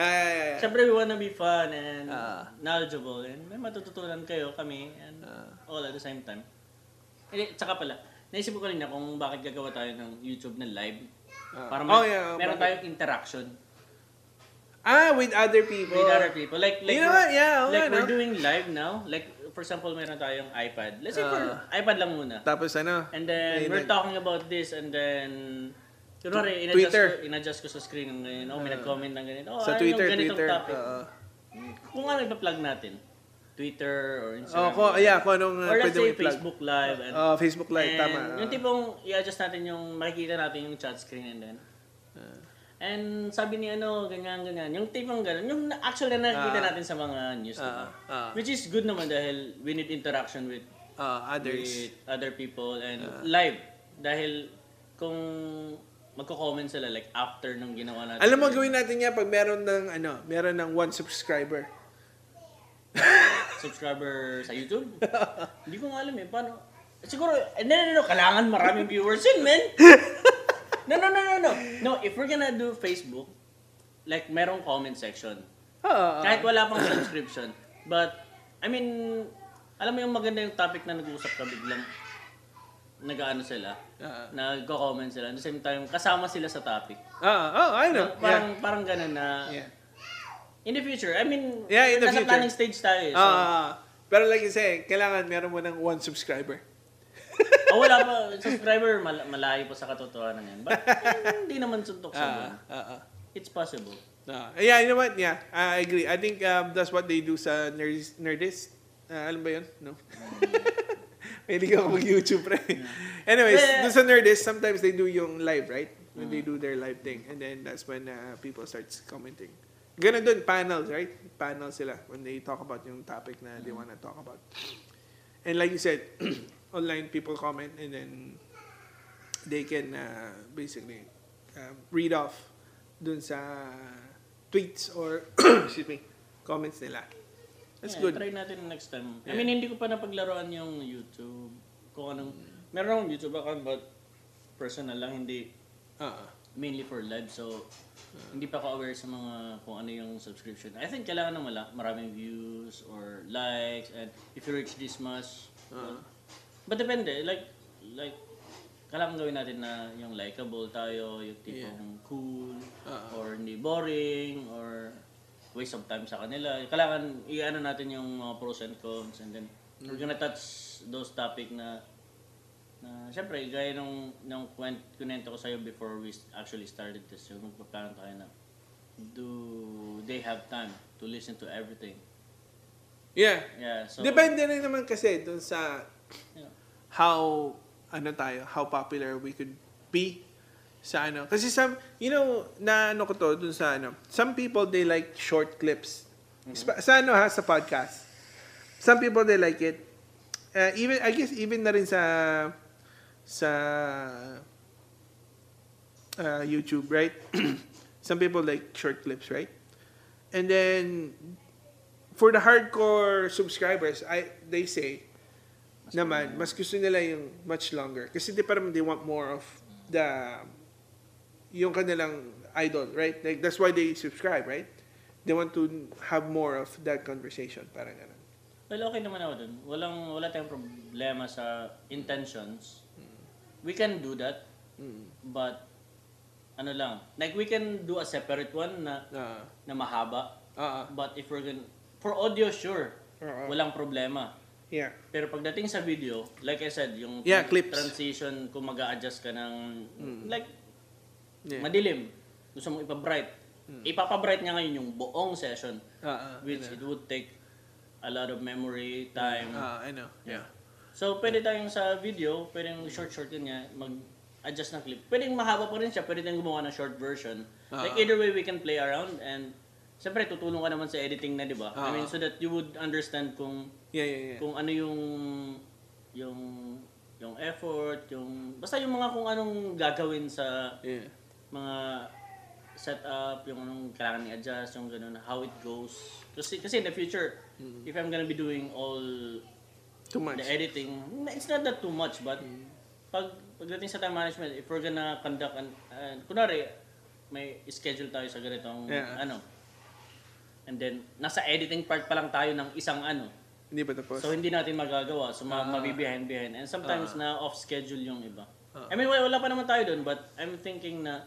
Ah, yeah, yeah, yeah. Siyempre, we wanna be fun and Ah. knowledgeable and may matututunan kayo, kami, and Ah. all at the same time. Eh, tsaka pala, naisip ko kanina kung bakit gagawa tayo ng YouTube na live. Ah. Para Oh, may, yeah, meron bakit? tayong interaction Ah, with other people. with other people. Like, like, You know what? Yeah, oo like nga, we're no? doing live now. Like, for example, meron tayong iPad. Let's say for Ah. iPad lang muna. Tapos ano? And then, may we're nag- talking about this and then, kunwari, in-adjust Twitter. ko, in-adjust ko sa screen ng ganyan. Oh, may Ah. nag-comment ng ganyan. Oh, Sa ano Twitter, yung ganitong Twitter. topic? Oo. Kung ano ipa-plug natin? Twitter or Oh, Instagram. ko, yeah, kung anong uh, Or let's pwede say. Facebook Live. And, Oh, Facebook Live, and tama. Yung tipong i-adjust natin yung, makikita natin yung chat screen and then. And sabi ni ano, ganyan, ganyan. Yung tipong ganun. Yung actually na nakikita Ah. natin sa mga news. diba? Ah, ah. Which is good naman dahil we need interaction with Ah, others. with other people and Ah. live. Dahil kung magko-comment sila like after nung ginawa natin. Alam mo, gawin natin yan pag meron ng, ano, meron ng one subscriber. subscriber sa YouTube? Hindi ko nga alam eh. Paano? Siguro, eh, no, no, no, kailangan maraming viewers yun, man. No, no, no, no, no. No, if we're gonna do Facebook, like, merong comment section. Oo. Kahit wala pang subscription. But, I mean, alam mo yung maganda yung topic na nag-uusap ka biglang nag-ano sila, Oo. nagko-comment sila. At the same time, kasama sila sa topic. Oo, oh, I know. Parang, parang ganun na, Yeah. in the future, I mean, Yeah, in the nasa future. planning stage tayo. eh. So, Ah, pero like you say, kailangan meron mo ng one subscriber. Oh, wala pa, subscriber, mal- malayo pa sa katotohanan yan. But, hindi naman suntok sa buwan. ah, ah. It's possible. Ah, yeah, you know what? Yeah, I agree. I think um, that's what they do sa Nerdist. Nerdist. Ah, alam ba yun? No? Hindi ako mag-YouTube, pre. Anyways, Yeah. dun sa Nerdist, sometimes they do yung live, right? When they do their live thing. And then that's when uh, people starts commenting. Ganun dun, panels, right? Panels sila when they talk about yung topic na they wanna talk about. And like you said, online people comment and then they can uh, basically um, read off dun sa tweets or excuse me, comments nila. That's Yeah, good. Try natin next time. I Yeah. mean, hindi ko pa napaglaruan yung YouTube. Kung anong, meron akong YouTube account but personal lang, hindi Uh, mainly for live. So, hindi pa ako aware sa mga kung ano yung subscription. I think kailangan ng mala, maraming views or likes and if you reach this much. uh, But depende. Like, like, kailangan gawin natin na yung likable tayo, yung tipong cool, Oo. or hindi boring, or waste of time sa kanila. Kailangan i-ano natin yung mga pros and cons and then we're gonna touch those topic na na syempre gaya nung nung kwent kunento ko sa before we actually started this yung magpaplano tayo na do they have time to listen to everything yeah. yeah so Depende rin naman kasi dun sa yeah. how ano tayo, how popular we could be sa ano. Kasi some, you know, na ano ko to dun sa ano, some people they like short clips. Spa- Sa ano ha, sa podcast. Some people they like it. Uh, even I guess even na rin sa sa uh, YouTube, right? some people like short clips, right? And then for the hardcore subscribers, I they say naman, mas gusto nila yung much longer. Kasi di parang they want more of the yung kanilang idol, right? Like that's why they subscribe, right? They want to have more of that conversation, parang ganun. Well, okay naman ako dun. Walang, wala tayong problema sa intentions. We can do that, Mm. but ano lang, like we can do a separate one na Ah, na mahaba. ah, But if we're gonna, for audio, sure, ah, walang problema. Yeah. Pero pagdating sa video, like I said, yung Yeah, clips. transition, kung mag adjust ka ng, like, Yeah. madilim, gusto mo ipa-bright. Ipapa-bright niya ngayon yung buong session, Ah, ah, which it would take a lot of memory, time. Ah, I know. Yeah. So, pwede tayong sa video, pwedeng short-short yun nga, mag-adjust ng clip. Pwedeng mahaba pa rin siya, pwede tayong gumawa ng short version. Like, Ah. either way, we can play around and Siyempre, tutulong ka naman sa editing na, di ba? I Ah. mean, so that you would understand kung Yeah, yeah, yeah. kung ano yung yung yung effort, yung basta yung mga kung anong gagawin sa Yeah. mga setup, yung anong kailangan i-adjust, yung ganun, how it goes. Kasi, kasi in the future, if I'm gonna be doing all Too much. the editing, it's not that too much, but pag pagdating sa time management, if we're gonna conduct an, uh, kunwari, may schedule tayo sa ganitong, Yeah. ano, and then, nasa editing part pa lang tayo ng isang ano, Hindi pa tapos. So hindi natin magagawa. So ma- Ah. mabibehind behind. And sometimes na off schedule yung iba. Ah. I mean wala, wala pa naman tayo doon but I'm thinking na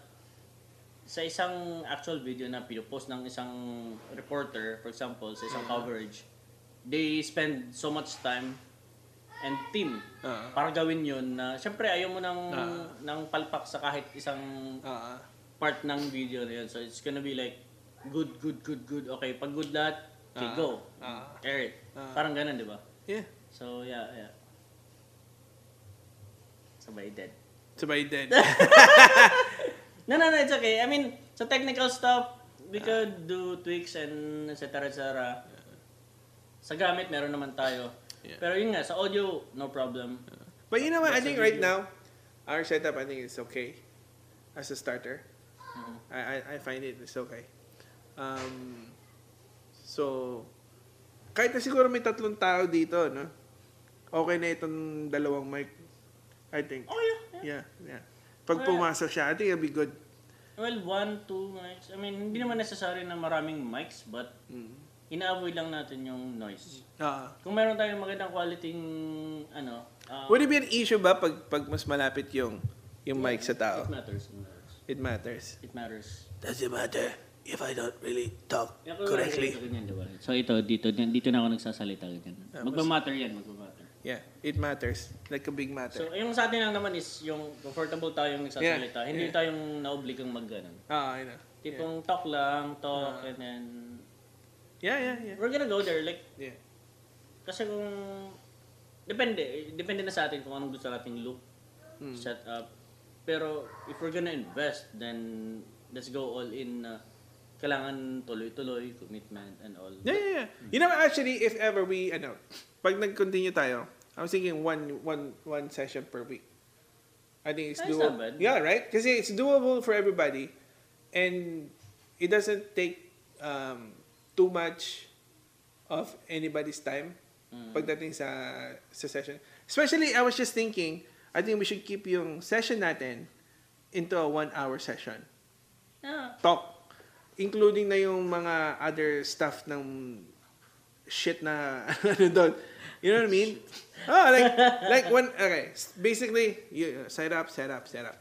sa isang actual video na pinupost ng isang reporter, for example, sa isang coverage, they spend so much time and team Ah. para gawin yun na syempre ayaw mo ng, Ah. ng palpak sa kahit isang Ah, ah. part ng video na yun. So it's gonna be like good, good, good, good. Okay, pag good lahat, okay, Ah. go. Ah. Air it. Ah. Parang ganun, di ba? Yeah. So, yeah, yeah. Sabay dead. Sabay din. No, no, no, it's okay. I mean, sa technical stuff, we could do tweaks and et cetera, et cetera. Sa gamit, meron naman tayo. Yeah. Pero yun nga, sa audio, no problem. But you know what? I Basta think right video. now, our setup, I think it's okay as a starter. Mhm. I, I, I find it it's okay. Um, so, kahit na siguro may tatlong tao dito, no? Okay na itong dalawang mic. I think. Oh, yeah. yeah. Yeah, yeah. Pag Oh, yeah. pumasok siya, I think it'll be good. Well, one, two mics. I mean, hindi naman necessary na maraming mics, but ina-avoid lang natin yung noise. Ah. Kung meron tayong magandang quality ano, uh, Would it be an issue ba pag, pag mas malapit yung, yung mic sa tao? it matters. It matters. It matters. It matters. Does it matter if I don't really talk Ito, ganyan, ba? So ito, dito, dito na ako nagsasalita. Ganyan. Magmamatter yan, magmamatter. Yeah, it matters. Like a big matter. So, yung sa atin lang naman is yung comfortable tayong nagsasalita. Yeah, Hindi yeah. tayong naobligang mag ganun. Ah, I know. Tipong talk lang, talk, and then... Yeah, yeah, yeah. We're gonna go there. Like, Yeah. kasi kung... Depende. Depende na sa atin kung anong gusto nating look, Mm. set up. Pero, if we're gonna invest, then let's go all in na kailangan tuloy-tuloy, commitment, and all. Yeah, yeah, yeah. You know, actually, if ever we, ano, pag nag-continue tayo, I was thinking one, one, one session per week. I think it's That's doable. not bad. Yeah, right? Kasi it's doable for everybody. And it doesn't take um, too much of anybody's time Mm. pagdating sa, sa session. Especially, I was just thinking, I think we should keep yung session natin into a one-hour session Yeah. talk. Including na yung mga other stuff ng shit na ano doon. You know what I mean? Oh, like, like one, okay. Basically, you set up, set up, set up.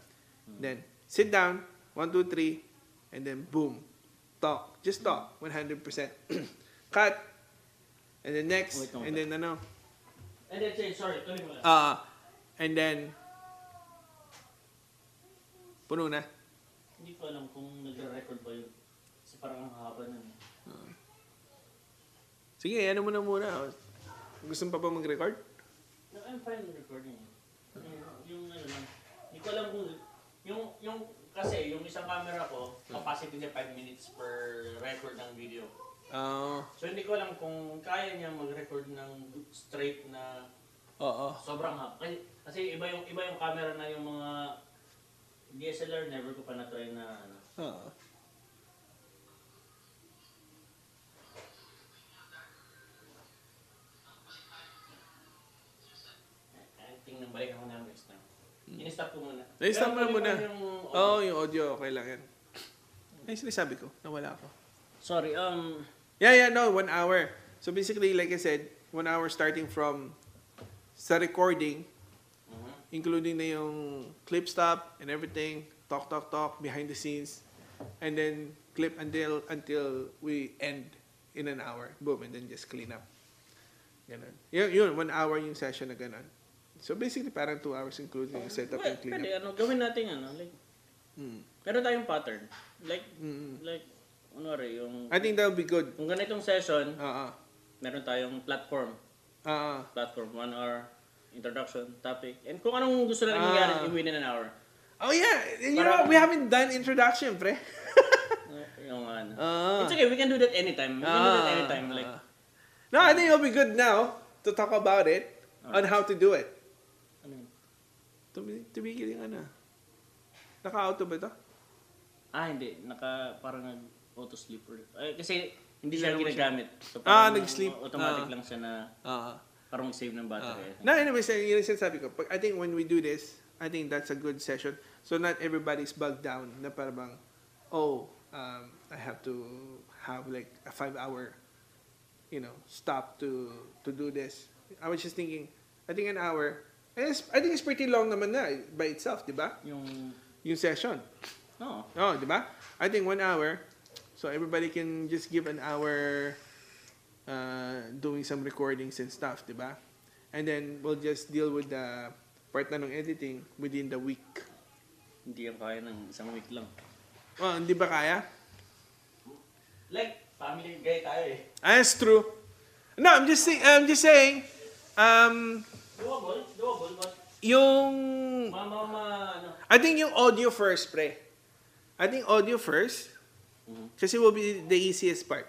Then, sit down, one, two, three, and then boom. Talk. Just talk. 100%. Cut. And then next. And then ano. And then sorry, tuloy mo. Uh, and then, puno na. Hindi ko alam kung nagre-record ba yun. Parang ang haba nun. Sige, ano mo na muna. Gusto mo pa ba mag-record? No, I'm fine with recording. Yung, yung ano lang. Hindi ko alam kung... Yung, yung, kasi yung isang camera ko, capacity niya 5 minutes per record ng video. Oo. So hindi ko alam kung kaya niya mag-record ng straight na Oo. sobrang hap. Kasi, kasi iba yung iba yung camera na yung mga DSLR never ko pa na-try na ano. Oo. Ay, tingnan balik ako na next time. In-stop ko muna. Na-stop mo tuloy muna. yung. Oo, yung audio, okay lang yan. Ay, sinasabi ko, nawala ako. Sorry, um, Yeah, yeah, no, one hour. So basically, like I said, one hour starting from sa recording, mhm. including na yung clip stop and everything, talk, talk, talk, behind the scenes, and then clip until until we end in an hour. Boom, and then just clean up. Ganun. Yun, yun one hour yung session na ganun. So basically, parang two hours including setup Well, and clean pwede, ano, gawin natin ano, like, Mm. meron tayong pattern. Like, Mm. like, ano rin, yung, I think that would be good. kung ganitong session, Oo. meron tayong platform. Oo. Platform, one hour, introduction, topic, and kung anong gusto na Ah. mangyari within an hour. Oh yeah, and you Parang- know, we haven't done introduction, pre. yung ano. Ah. It's okay, we can do that anytime. We can do that Ah. anytime. Like, No, I think it'll be good now to talk about it on how to do it. Tumi- Tumigil yung ano. Naka-auto ba ito? Ah, hindi. Naka, parang nag-auto sleep or, eh, kasi hindi siya ginagamit. So, Ah, nag-sleep. Automatic Ah. lang siya na Oo. parang save ng battery. No, anyways, yun yung sinasabi ko. I think when we do this, I think that's a good session. So not everybody's bogged down na parang, oh, um, I have to have like a five-hour, you know, stop to to do this. I was just thinking, I think an hour, and it's, I think it's pretty long naman na eh, by itself, di ba? Yung, Yung session. no. Oh, di ba? I think one hour. So everybody can just give an hour uh, doing some recordings and stuff, di ba? And then we'll just deal with the part na ng editing within the week. Hindi yan kaya ng isang week lang. Well, hindi ba kaya? Like, family guy tayo eh. Ah, That's true. No, I'm just saying, I'm just saying, um, Doable, doable, but yung, ma, ma, ma, ano. I think yung audio first, pre. I think audio first, Mhm. kasi will be the easiest part.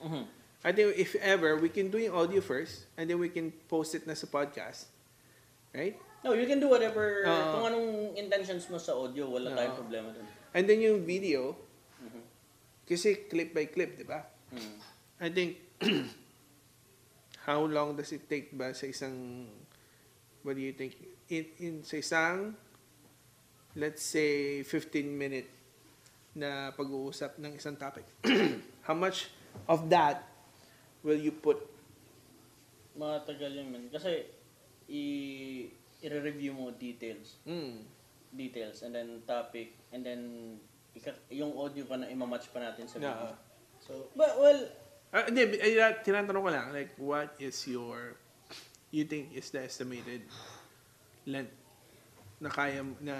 Mhm. I think if ever, we can do yung audio first, and then we can post it na sa podcast. Right? No, you can do whatever, Oo. kung anong intentions mo sa audio, wala tayong Oo. problema dun. And then yung video, Mhm. kasi clip by clip, di ba? Mhm. I think, how long does it take ba sa isang, what do you think? In, in sa isang, let's say, 15 minute na pag-uusap ng isang topic. How much of that will you put? Matagal yun man. Kasi, i i-review mo details. Mm. Details, and then topic, and then yung audio pa na imamatch pa natin sa video. Yeah. So, but, well, Ah, hindi, ah, tinatanong ko lang, like, what is your, you think is the estimated length na kaya, na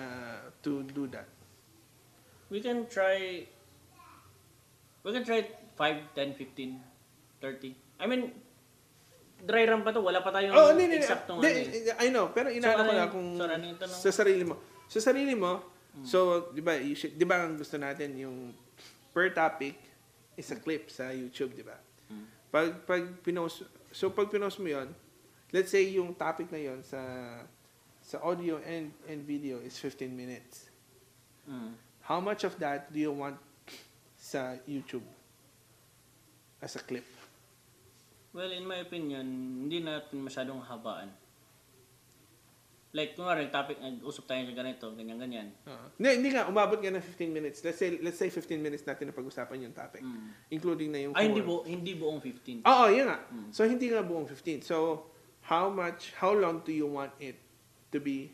to do that? we can try, we can try 5, 10, 15, 30. I mean, dry run pa to. Wala pa tayong Oh, hindi, hindi. eksaktong hindi, ano eh. I know, pero inaano ano ko lang kung sorry, ano sa sarili mo. Sa sarili mo, so, di ba, you should, di ba ang gusto natin yung per topic is a clip sa YouTube, di ba? Mm. Pag, pag pinost, so pag pinost mo yon let's say yung topic na yon sa sa audio and, and video is 15 minutes. Mm. How much of that do you want sa YouTube as a clip? Well, in my opinion, hindi natin masyadong habaan. Like, kung nga topic, nag-usap tayo sa ganito, ganyan-ganyan. Uh, hindi, hindi nga, umabot nga ng 15 minutes. Let's say, let's say 15 minutes natin na pag-usapan yung topic. Mm. Including na yung Ay, hindi, bu hindi buong 15. Oo, yun nga. Mm. So, hindi nga buong 15. So, how much, how long do you want it to be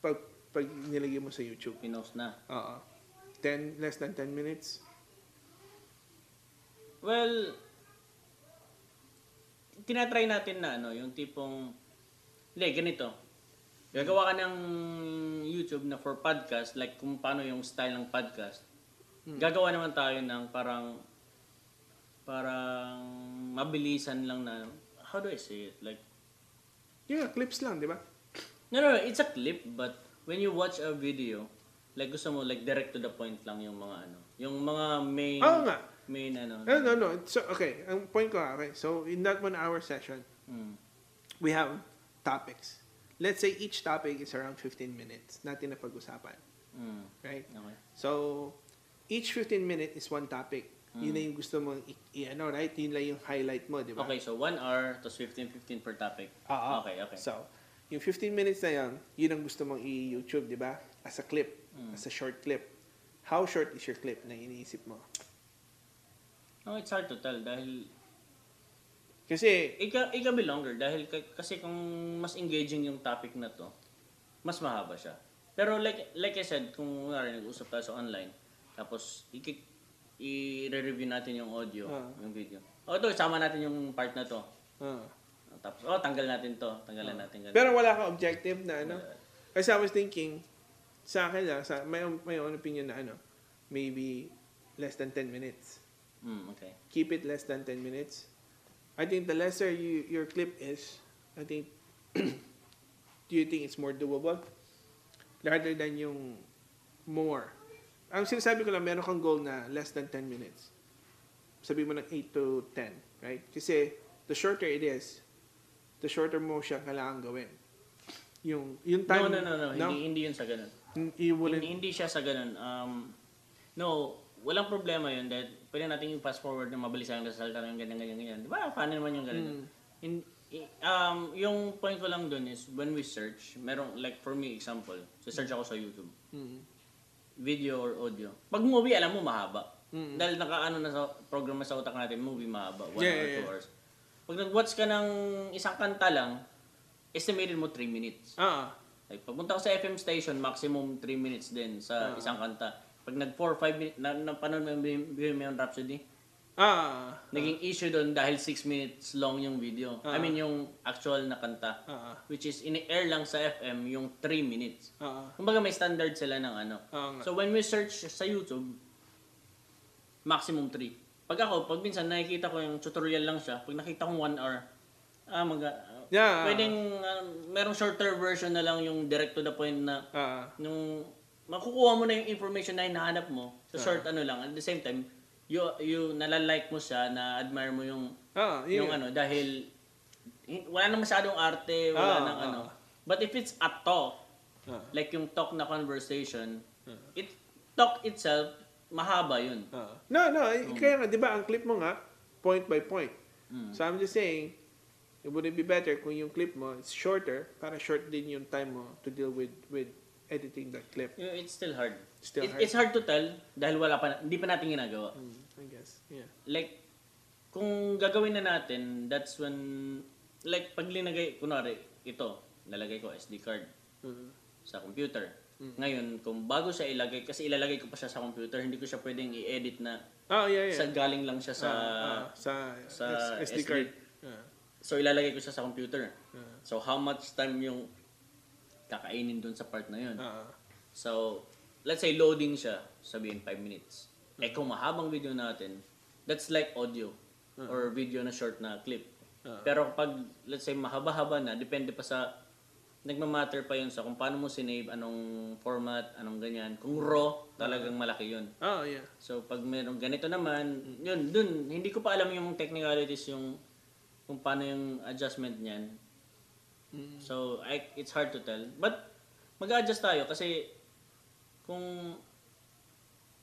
pag, pag nilagay mo sa YouTube? Pinost na. Oo. 10, less than 10 minutes? Well, tinatry natin na ano, yung tipong, hindi, ganito. Gagawa ka ng YouTube na for podcast, like kung paano yung style ng podcast. Gagawa naman tayo ng parang, parang mabilisan lang na, how do I say it? Like, nga, clips lang, di ba? no, no, no, it's a clip, but when you watch a video, like gusto mo, like direct to the point lang yung mga ano, yung mga main, Oo nga. main ano. No, no, no. So, okay. Ang point ko, okay. So, in that one hour session, Mm. we have topics. Let's say each topic is around 15 minutes natin na pag-usapan. Mm. Right? Okay. So, each 15 minute is one topic. Yun na yung gusto mong i- i- ano, right? Yun lang yung highlight mo, di ba? Okay, so 1 hour, tapos 15-15 per topic. Oo. Okay, okay. So, yung 15 minutes na yan, yun ang gusto mong i-YouTube, di ba? As a clip. Mm. As a short clip. How short is your clip na iniisip mo? No, it's hard to tell dahil Kasi, it can, it can be longer dahil k- kasi kung mas engaging yung topic na to, mas mahaba siya. Pero like like I said, kung nga nag-usap tayo sa online, tapos i- i-review natin yung audio, Ah. yung video. O ito, isama natin yung part na to. ah. Tapos, oh, tanggal natin to. Tanggalan natin ganun. pero wala ka objective na ano? Kasi I was thinking, sa akin lang, sa, may, may own opinion na ano, maybe less than 10 minutes. Mm, okay. Keep it less than 10 minutes. I think the lesser you, your clip is, I think, do you think it's more doable? Rather than yung more. Ang sinasabi ko lang, meron kang goal na less than 10 minutes. Sabi mo ng 8 to 10, right? Kasi the shorter it is, the shorter mo siya kailangan gawin. Yung, yung time... no, no, no, no, Hindi, hindi yun sa ganun. You wouldn't... Hindi, hindi siya sa ganun. Um, no, walang problema yun dahil pwede natin yung fast forward na mabilis ang resulta ng ganyan, ganyan, ganyan. Di ba? Paano naman yung ganun? In, i- um, yung point ko lang dun is when we search, merong, like for me, example, so search ako sa YouTube, Mm. Video or audio. Pag movie, alam mo, mahaba. Mm. Dahil nakaano na sa program sa utak natin, movie mahaba, 1 Yeah, or 2 yeah, yeah. hours. Pag nag-watch ka ng isang kanta lang, estimated mo 3 minutes. Ah, Like, pagpunta ko sa FM station, maximum 3 minutes din sa Ah. isang kanta. Pag nag 4 5 minutes, na, napanood mo yung Bohemian Rhapsody, ah, naging issue doon dahil 6 minutes long yung video. I Ah. mean, yung actual na kanta. ah, Which is, in-air lang sa FM yung 3 minutes. ah, Kumbaga may standard sila ng ano. ah, nga. So, when we search sa YouTube, maximum 3. Pag ako, pag minsan nakikita ko yung tutorial lang siya, pag nakita kong 1 hour, ah, mag, Yeah. pwedeng, ah, merong shorter version na lang yung direct to the point na Ah, nung makukuha mo na yung information na hinahanap mo sa short ano lang at the same time you you nalalike mo siya na admire mo yung ah, yung yun. ano dahil wala na masyadong arte wala Ah, nang ah. ano but if it's a talk Ah, like yung talk na conversation Ah. it talk itself mahaba yun ah. No, no, eh, kaya nga, di ba, ang clip mo nga, point by point. Mm. So, I'm just saying, it would be better kung yung clip mo is shorter, para short din yung time mo to deal with with editing that clip. You know, it's still hard. Still It- hard. It's hard to tell dahil wala pa, hindi pa natin ginagawa. Mm, I guess. Yeah. Like, kung gagawin na natin, that's when, like, pag linagay, kunwari, ito, nalagay ko SD card Mm. sa computer. Ngayon, kung bago siya ilagay, kasi ilalagay ko pa siya sa computer, hindi ko siya pwedeng i-edit na Oh, yeah, yeah. sa galing lang siya sa... Ah, ah, sa, sa SD SD. card. Ah, So, ilalagay ko siya sa computer. ah, So, how much time yung kakainin dun sa part na yun? ah, So, let's say loading siya, sabihin 5 minutes. Eh kung mahabang video natin, that's like audio or video na short na clip. Ah. Pero pag, let's say, mahaba-haba na, depende pa sa, nagmamatter pa yun sa kung paano mo sinave, anong format, anong ganyan. Kung raw, talagang malaki yun. Oh, yeah. So, pag meron ganito naman, yun, dun, hindi ko pa alam yung technicalities, yung, kung paano yung adjustment niyan. Mm. So, I, it's hard to tell. But, mag-adjust tayo kasi, kung,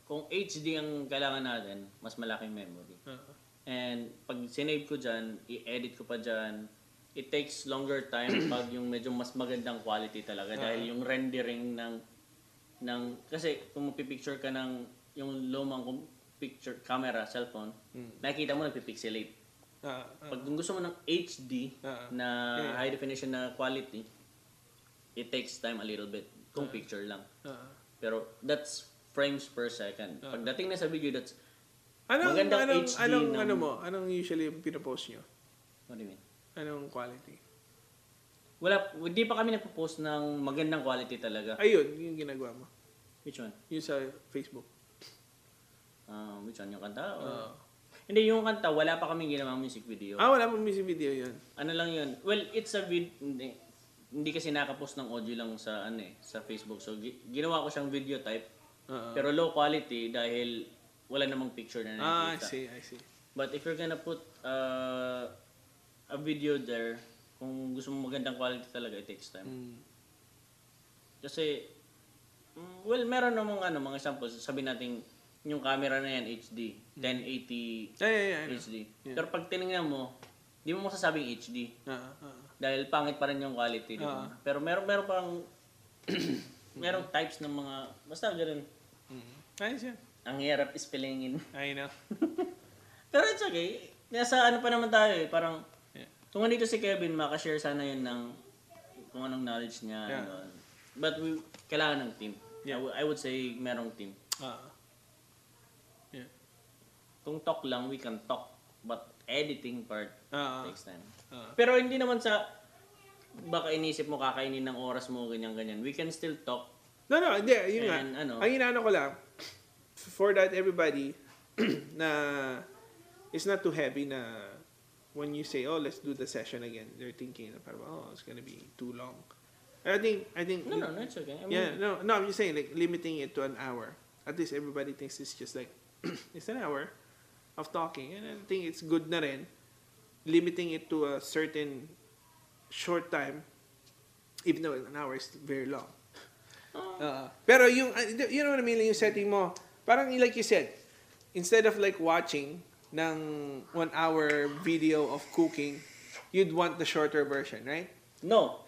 kung HD ang kailangan natin, mas malaking memory. Ah, And, pag sinave ko dyan, i-edit ko pa dyan, it takes longer time pag yung medyo mas magandang quality talaga. Dahil yung rendering ng, ng, kasi kung magpipicture ka ng, yung lumang picture, camera, cellphone, nakikita mo nagpipixelate. Ah, ah, Pag kung gusto mo ng HD Ah, na yeah. high definition na quality, it takes time a little bit kung picture lang. ah. Pero that's frames per second. Pagdating na sa video, that's Anong, Magandang anong, HD anong, ng- ano mo? Anong usually yung pinopost nyo? what do you mean? Anong quality? Wala, hindi pa kami nagpo-post ng magandang quality talaga. Ayun, yung ginagawa mo. Which one? Yung sa Facebook. Um, which one? Yung kanta? O- Ah. Hindi, yung kanta, wala pa kaming ginawang music video. ah, wala mong music video yun. Ano lang yun? Well, it's a vid... Hindi, hindi kasi nakapost ng audio lang sa ano eh, sa Facebook. So, gi- ginawa ko siyang video type. Ah, Pero low quality dahil wala namang picture na ah, I nakikita. see, I see. But if you're gonna put uh, a video there, kung gusto mo magandang quality talaga, it takes time. Mm. Kasi, well, meron namang ano, mga samples. Sabi natin, yung camera na yan, HD. 1080 Yeah, yeah, yeah. Know. HD. Pero pag tinignan mo, di mo masasabing HD. Ah, ah. Dahil pangit pa rin yung quality. Di ba? Pero meron, meron pang, merong types ng mga, basta ganun. Mm. Ayos yan. Ang hirap spellingin. I know. Pero it's okay. Nasa ano pa naman tayo eh. Parang, Yeah. kung nandito si Kevin, makashare sana yun ng kung anong knowledge niya. Yeah. ano. But we, kailangan ng team. I, would- I would say merong team. Ah. Kung talk lang, we can talk. But editing part Ah, takes time. ah. Pero hindi naman sa baka inisip mo kakainin ng oras mo ganyan-ganyan. We can still talk. No, no, hindi. Yun nga. And ano? Ang inaano ko lang, for that everybody, na it's not too heavy na when you say, oh, let's do the session again, they're thinking na parang, oh, it's gonna be too long. I think, I think, No, no, no, it's okay. I mean, yeah, no, no, I'm just saying, like, limiting it to an hour. At least everybody thinks it's just like, it's an hour of talking. And I think it's good na rin, limiting it to a certain short time, even though an hour is very long. Uh, pero yung, uh, you know what I mean, yung setting mo, parang like you said, instead of like watching ng one hour video of cooking, you'd want the shorter version, right? No.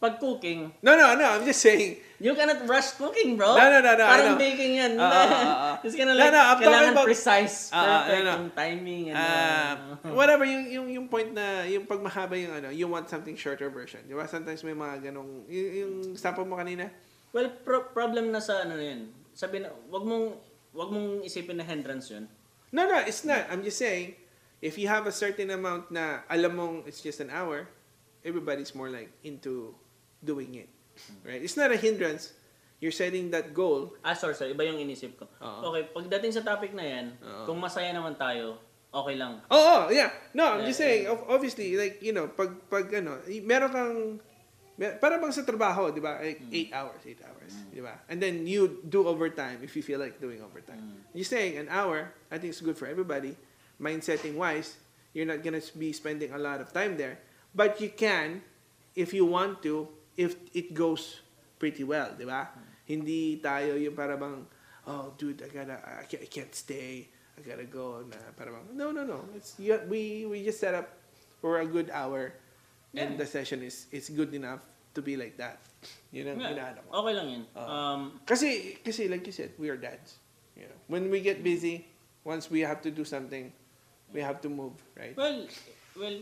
Pag cooking, No, no, no, I'm just saying, you cannot rush cooking, bro. No, no, no, no, Parang baking yan. Ah, ah, ah, ah. It's gonna No, like, no, I'm talking kailangan about- precise, Ah, ah, perfect no, no. yung timing. And, uh, uh, whatever, yung, yung, yung point na, yung pag mahaba yung ano, you want something shorter version. Di ba? Sometimes may mga ganong, yung, yung sample mo kanina, well, pro- problem na sa ano yan. Sabi na, wag mong, wag mong isipin na hindrance yun. No, no, it's not. I'm just saying, if you have a certain amount na alam mong it's just an hour, everybody's more like into doing it. Right? It's not a hindrance. You're setting that goal. Ah, sorry, sorry. Iba yung inisip ko. Oo. Okay, pagdating sa topic na yan, Oo. kung masaya naman tayo, okay lang. Oh, oh, yeah. No, I'm Yeah, just saying, ob- obviously, like, you know, pag, pag ano, y- meron kang, mer- para bang sa trabaho, di ba? Like, eight hours, eight hours, di ba? And then you do overtime if you feel like doing overtime. You're saying an hour, I think it's good for everybody. Mindsetting wise, you're not gonna be spending a lot of time there. But you can, if you want to, if it goes pretty well, di ba? Hindi tayo yung para bang, oh, dude, I gotta, I can't, I can't stay. I gotta go. Na, para bang, no, no, no. It's, you, we, we just set up for a good hour. And the session is, is good enough to be like that. You know, Yeah, inaano ko. okay lang yun. um, Kasi, kasi like you said, we are dads. You know, when we get busy, once we have to do something, we have to move, right? well, well,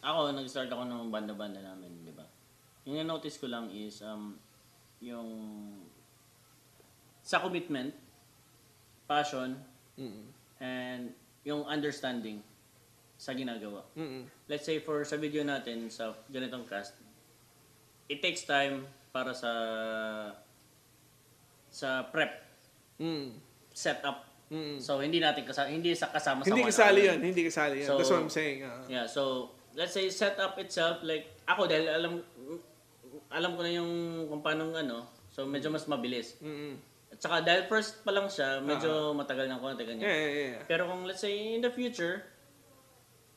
ako, nag-start ako ng banda-banda namin? Yung na-notice ko lang is, um, yung sa commitment, passion, Mm. and yung understanding sa ginagawa. Mm. Let's say for sa video natin sa ganitong cast, it takes time para sa sa prep, Mm. setup. Mm. So hindi natin kasama hindi sa kasama sa Hindi kasali yun. Hindi kasali yun. So, That's what I'm saying. uh. Yeah, so let's say setup itself like ako dahil alam alam ko na yung kung paano ano, so medyo mas mabilis. Mm. At saka dahil first pa lang siya, medyo matagal ng konti ganyan. Yeah, yeah, yeah. Pero kung let's say in the future,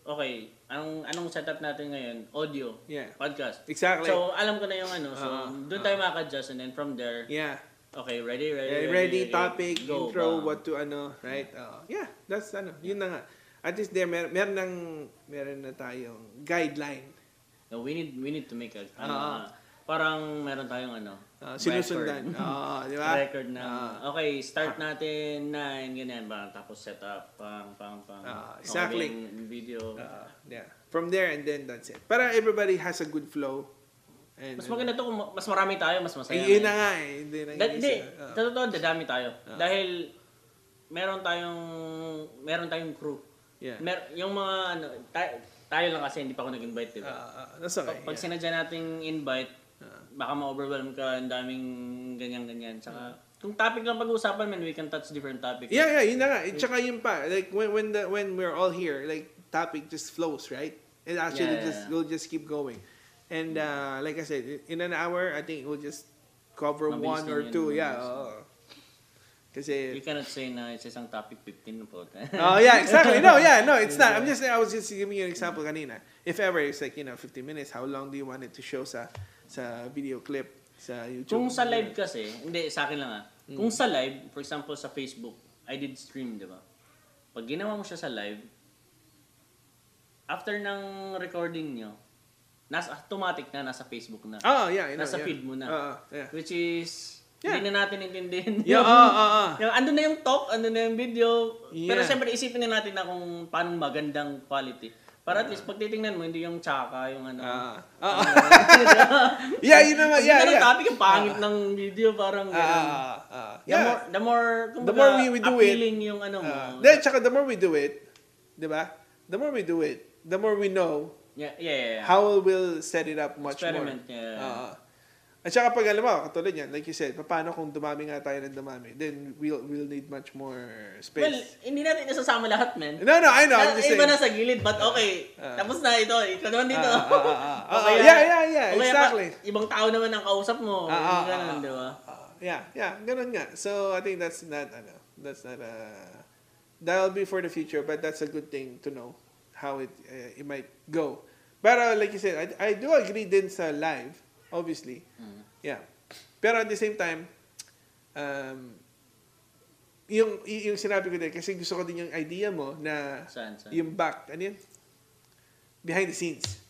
okay, anong anong setup natin ngayon? Audio, Yeah. podcast. Exactly. So alam ko na yung ano, so Ah, doon tayo maka-adjust and then from there, yeah. okay, ready, ready, Yeah, ready, ready, topic, go, intro, bam. what to ano, right? Uh, yeah, that's ano, yun na nga. At least there, mer meron ng, meron na tayong guideline. No, we need we need to make a ano, Ah. Parang meron tayong ano, Uh, sinusundan. record. Oo, di ba? record na, Ah. okay, start natin, nine, ganyan ba, tapos setup, pang, pang, pang. Ah, Okay, exactly. yung video. Uh, yeah. From there and then that's it. Para everybody has a good flow. And, mas maganda to kung ma- mas marami tayo, mas masaya. Ay, yun na na nga eh. Hindi na Hindi. Ah. sa totoo, dadami tayo. Dahil, meron tayong, meron tayong crew. yeah. Mer yung mga, ano, tayo, tayo lang kasi hindi pa ako nag-invite, diba? Ah, ah, that's okay. Pag yeah. sinadya nating invite, baka ma-overwhelm ka, ang daming ganyan-ganyan. Tsaka, kung topic lang pag-uusapan, man, we can touch different topics. Yeah, yeah, yun na nga. At saka yun pa, like when when the when we're all here, like topic just flows, right? It actually Yeah, just yeah. will just keep going. And uh, like I said, in an hour, I think we'll just cover Mabilis one or two. Yeah. lang. oo. You Kasi cannot say na it's isang topic 15 po. Oh yeah, exactly. No, yeah, no, it's not. I'm just I was just giving you an example kanina. If ever it's like, you know, 15 minutes, how long do you want it to show sa sa video clip sa YouTube? Kung sa live kasi, hindi, sa akin lang ah. Kung sa live, for example sa Facebook, I did stream, di ba? Pag ginawa mo siya sa live, after ng recording nyo, nasa automatic na, nasa Facebook na. Oh, yeah, you know, Nasa yeah. feed mo na. Oo, yeah. Which is, Yeah. hindi na natin intindihin. Yeah, oo, oo, oo. yung, andun na yung talk, andun na yung video. Pero Yeah. siyempre, isipin na natin na kung paano magandang quality. Para at least, pag titingnan mo, hindi yung tsaka, yung ano. Ah. ah. yeah, you know, Pag yeah, yeah, topic, yung pangit ng video, parang Ah, ganun. ah, ah. The yeah. more, the more, The more we- we do it, yung ano mo. Uh, then, tsaka the more we do it, di ba? The more we do it, the more we know yeah, yeah, yeah, yeah. how we'll set it up much Experiment, more. yeah. Ah. At saka pag alam mo, katulad yan, like you said, paano kung dumami nga tayo ng dumami, then we'll we'll need much more space. Well, hindi natin nasasama lahat, man. no, no, I know. I'm Na- just iba saying. na sa gilid, but okay. Tapos na ito, ikaw naman dito. Ah, ah, ah, ah, ah. O kaya- yeah, yeah, yeah, o kaya exactly. pa- ibang tao naman ang kausap mo. Ah, ah, ganun, ah, di ba? Ah, yeah, yeah, ganun nga. So, I think that's not, ano, that's not, uh, that'll be for the future, but that's a good thing to know how it, uh, it might go. Pero, like you said, I, I do agree din sa live, obviously. Mm. Yeah. Pero at the same time, um, yung, yung sinabi ko din, kasi gusto ko din yung idea mo na Saan, saan? yung back, ano yun? Behind the scenes.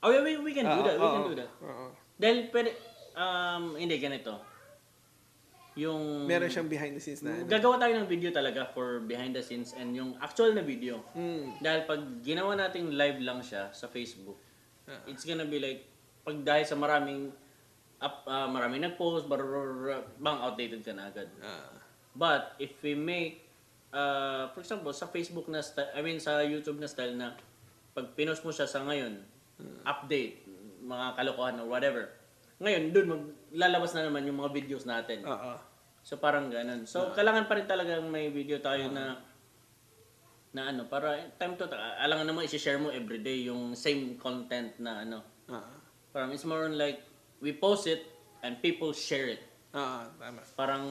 Oh, yeah, we, we can do Ah, that. We oo, can do that. oo. Dahil pwede, um, hindi, ganito. Yung... Meron siyang behind the scenes na ano. Gagawa tayo ng video talaga for behind the scenes and yung actual na video. Mm. Dahil pag ginawa nating live lang siya sa Facebook, Ah. it's gonna be like, pag dahil sa maraming, up, ah, maraming nag-post, barurur, bang outdated ka na agad. Ah. But if we make, uh, for example, sa Facebook na style, I mean sa YouTube na style na pag pinost mo siya sa ngayon, update, mga kalokohan or whatever. Ngayon, dun maglalabas na naman yung mga videos natin. Oo. So parang ganun. So kailangan pa rin talagang may video tayo na na ano para time to alangan naman i-share mo everyday yung same content na ano. Ah. Parang it's more on like we post it and people share it. Ah, tama. Parang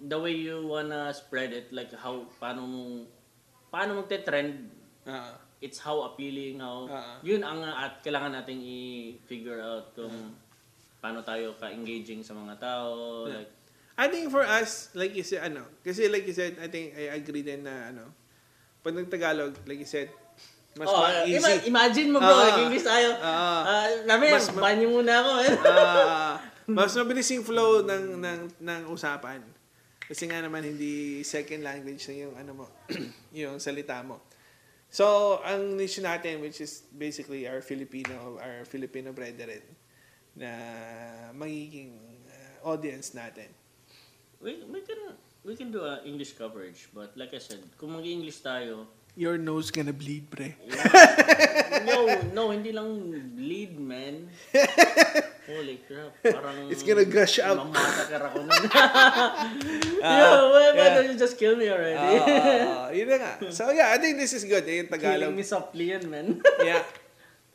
the way you wanna spread it like how paano mo paano magte-trend Ah. it's how appealing how Ah. yun ang uh, at kailangan nating i-figure out kung paano tayo ka-engaging sa mga tao like I think for us, like you said, ano, kasi like you said, I think I agree din na, ano, pag nagtagalog, like you said, Mas oh, easy. ima- imagine mo bro, Ah. nag-English tayo. Ah. Ah, namin, Mas ma- banyo muna ako. eh. Ah, mas mabilis yung flow ng, ng, ng usapan. Kasi nga naman hindi second language na yung ano mo, yung salita mo. So, ang niche natin, which is basically our Filipino, our Filipino brethren, na magiging uh, audience natin. we, we can we can do a English coverage, but like I said, kung mag-English tayo, Your nose gonna bleed, pre. no, no, hindi lang bleed, man. Holy crap, parang... It's gonna gush out. Mamasakar ako nun. Yo, why, why yeah. don't you just kill me already? Ah, yun na nga. So, yeah, I think this is good. Eh, yung Tagalog. Killing me softly yan, man. yeah.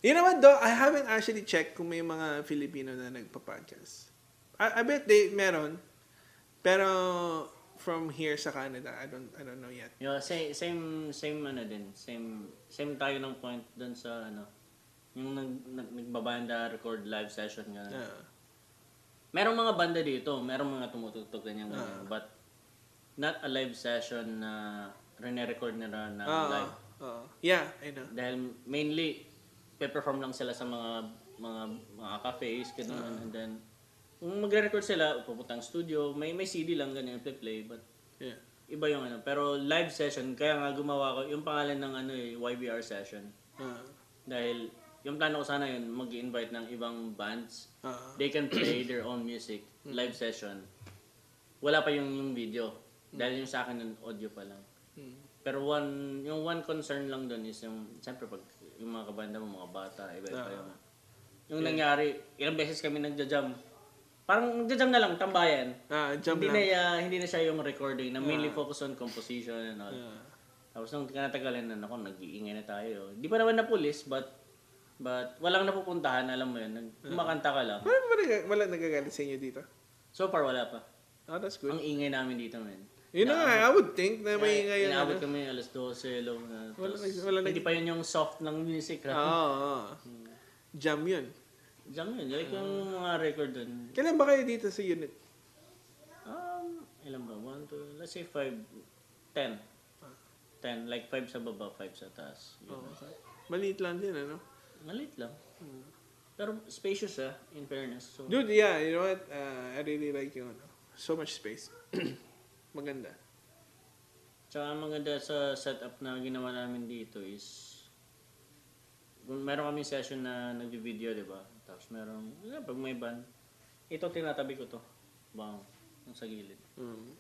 You know what though? I haven't actually checked kung may mga Filipino na nagpa-podcast. I, I bet they meron. Pero from here sa Canada, I don't I don't know yet. Yo, same, same, same ano din. Same, same tayo ng point dun sa ano. Yung nag, nag, nagbabanda, record live session nga. Ah. Merong mga banda dito, merong mga tumutugtog ganyan ganyan. But not a live session na rene-record nila na Ah, live. ah. yeah, I know. Dahil mainly, pe-perform lang sila sa mga mga mga cafes, ganun. Ah. And then, kung magre-record sila, pupuntang studio, may may CD lang ganyan, play-play. But Yeah. iba yung ano. Pero live session, kaya nga gumawa ko, yung pangalan ng ano eh, YBR session. Ah. Dahil, yung plano ko sana yun, mag-invite ng ibang bands. Ah. They can play their own music, live session. Wala pa yung, yung video. Dahil yung sa akin, yung audio pa lang. Hmm. Pero one, yung one concern lang doon is yung, siyempre pag yung mga kabanda mo, mga bata, iba-iba Ah. yung, yung nangyari, ilang beses kami nagja-jam. Parang nagja-jam na lang, tambayan. Ah, jump hindi lang. na ya- hindi na siya yung recording na mainly focus on composition and all. Ah. Tapos nung tinatagalan na ako, nag-iingay na tayo. Di pa naman na pulis, but but walang napupuntahan, alam mo yun. Nag- Kumakanta ka lang. Wala, wala, wala nagagalit sa inyo dito. So far, wala pa. Oh, that's good. Ang ingay namin dito, man. Yun na nga, I would think na may ngayon. Inaabot Ano. kami alas 12, low na. Wala wala hindi pa yun yung soft ng music. Oo, Ha? oo. Jam yun. Diyan yun. Like yung mga record dun. Kailan ba kayo dito sa unit? Um, ilan ba? One, two, let's say five, ten. Ten. Like five sa baba, five sa taas. Yun. Oh, okay. Maliit lang din, ano? Malit lang. Pero spacious ah, in fairness. So, Dude, yeah, you know what? Uh, I really like yung ano. So much space. Maganda. Tsaka ang maganda sa setup na ginawa namin dito is kung meron kami session na nagvi-video, di ba? Tapos meron, yeah, pag may band, ito tinatabi ko to. Bang, yung sa gilid. Mm.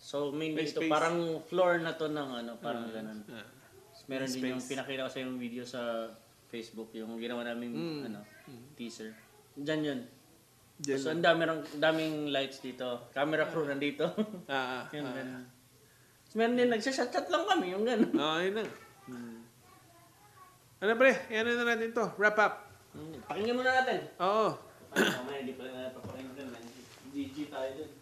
So mainly May ito, space. parang floor na to ng ano, parang ganun. Ah. Tapos meron May din yung pinakita ko sa yung video sa Facebook, yung ginawa namin Mm. ano, teaser. Diyan yun. Diyan So ang dami daming lights dito. Camera crew nandito. Ah, ah, Yun, ah. ganun. Tapos meron din, nagsashat-chat lang kami, yung gano'n. Ah, yun na. Ano pre, yan na natin to. Wrap up. Pakinggan muna natin. Oo. Ay, mamaya, di pala na papakinggan. GG tayo dun.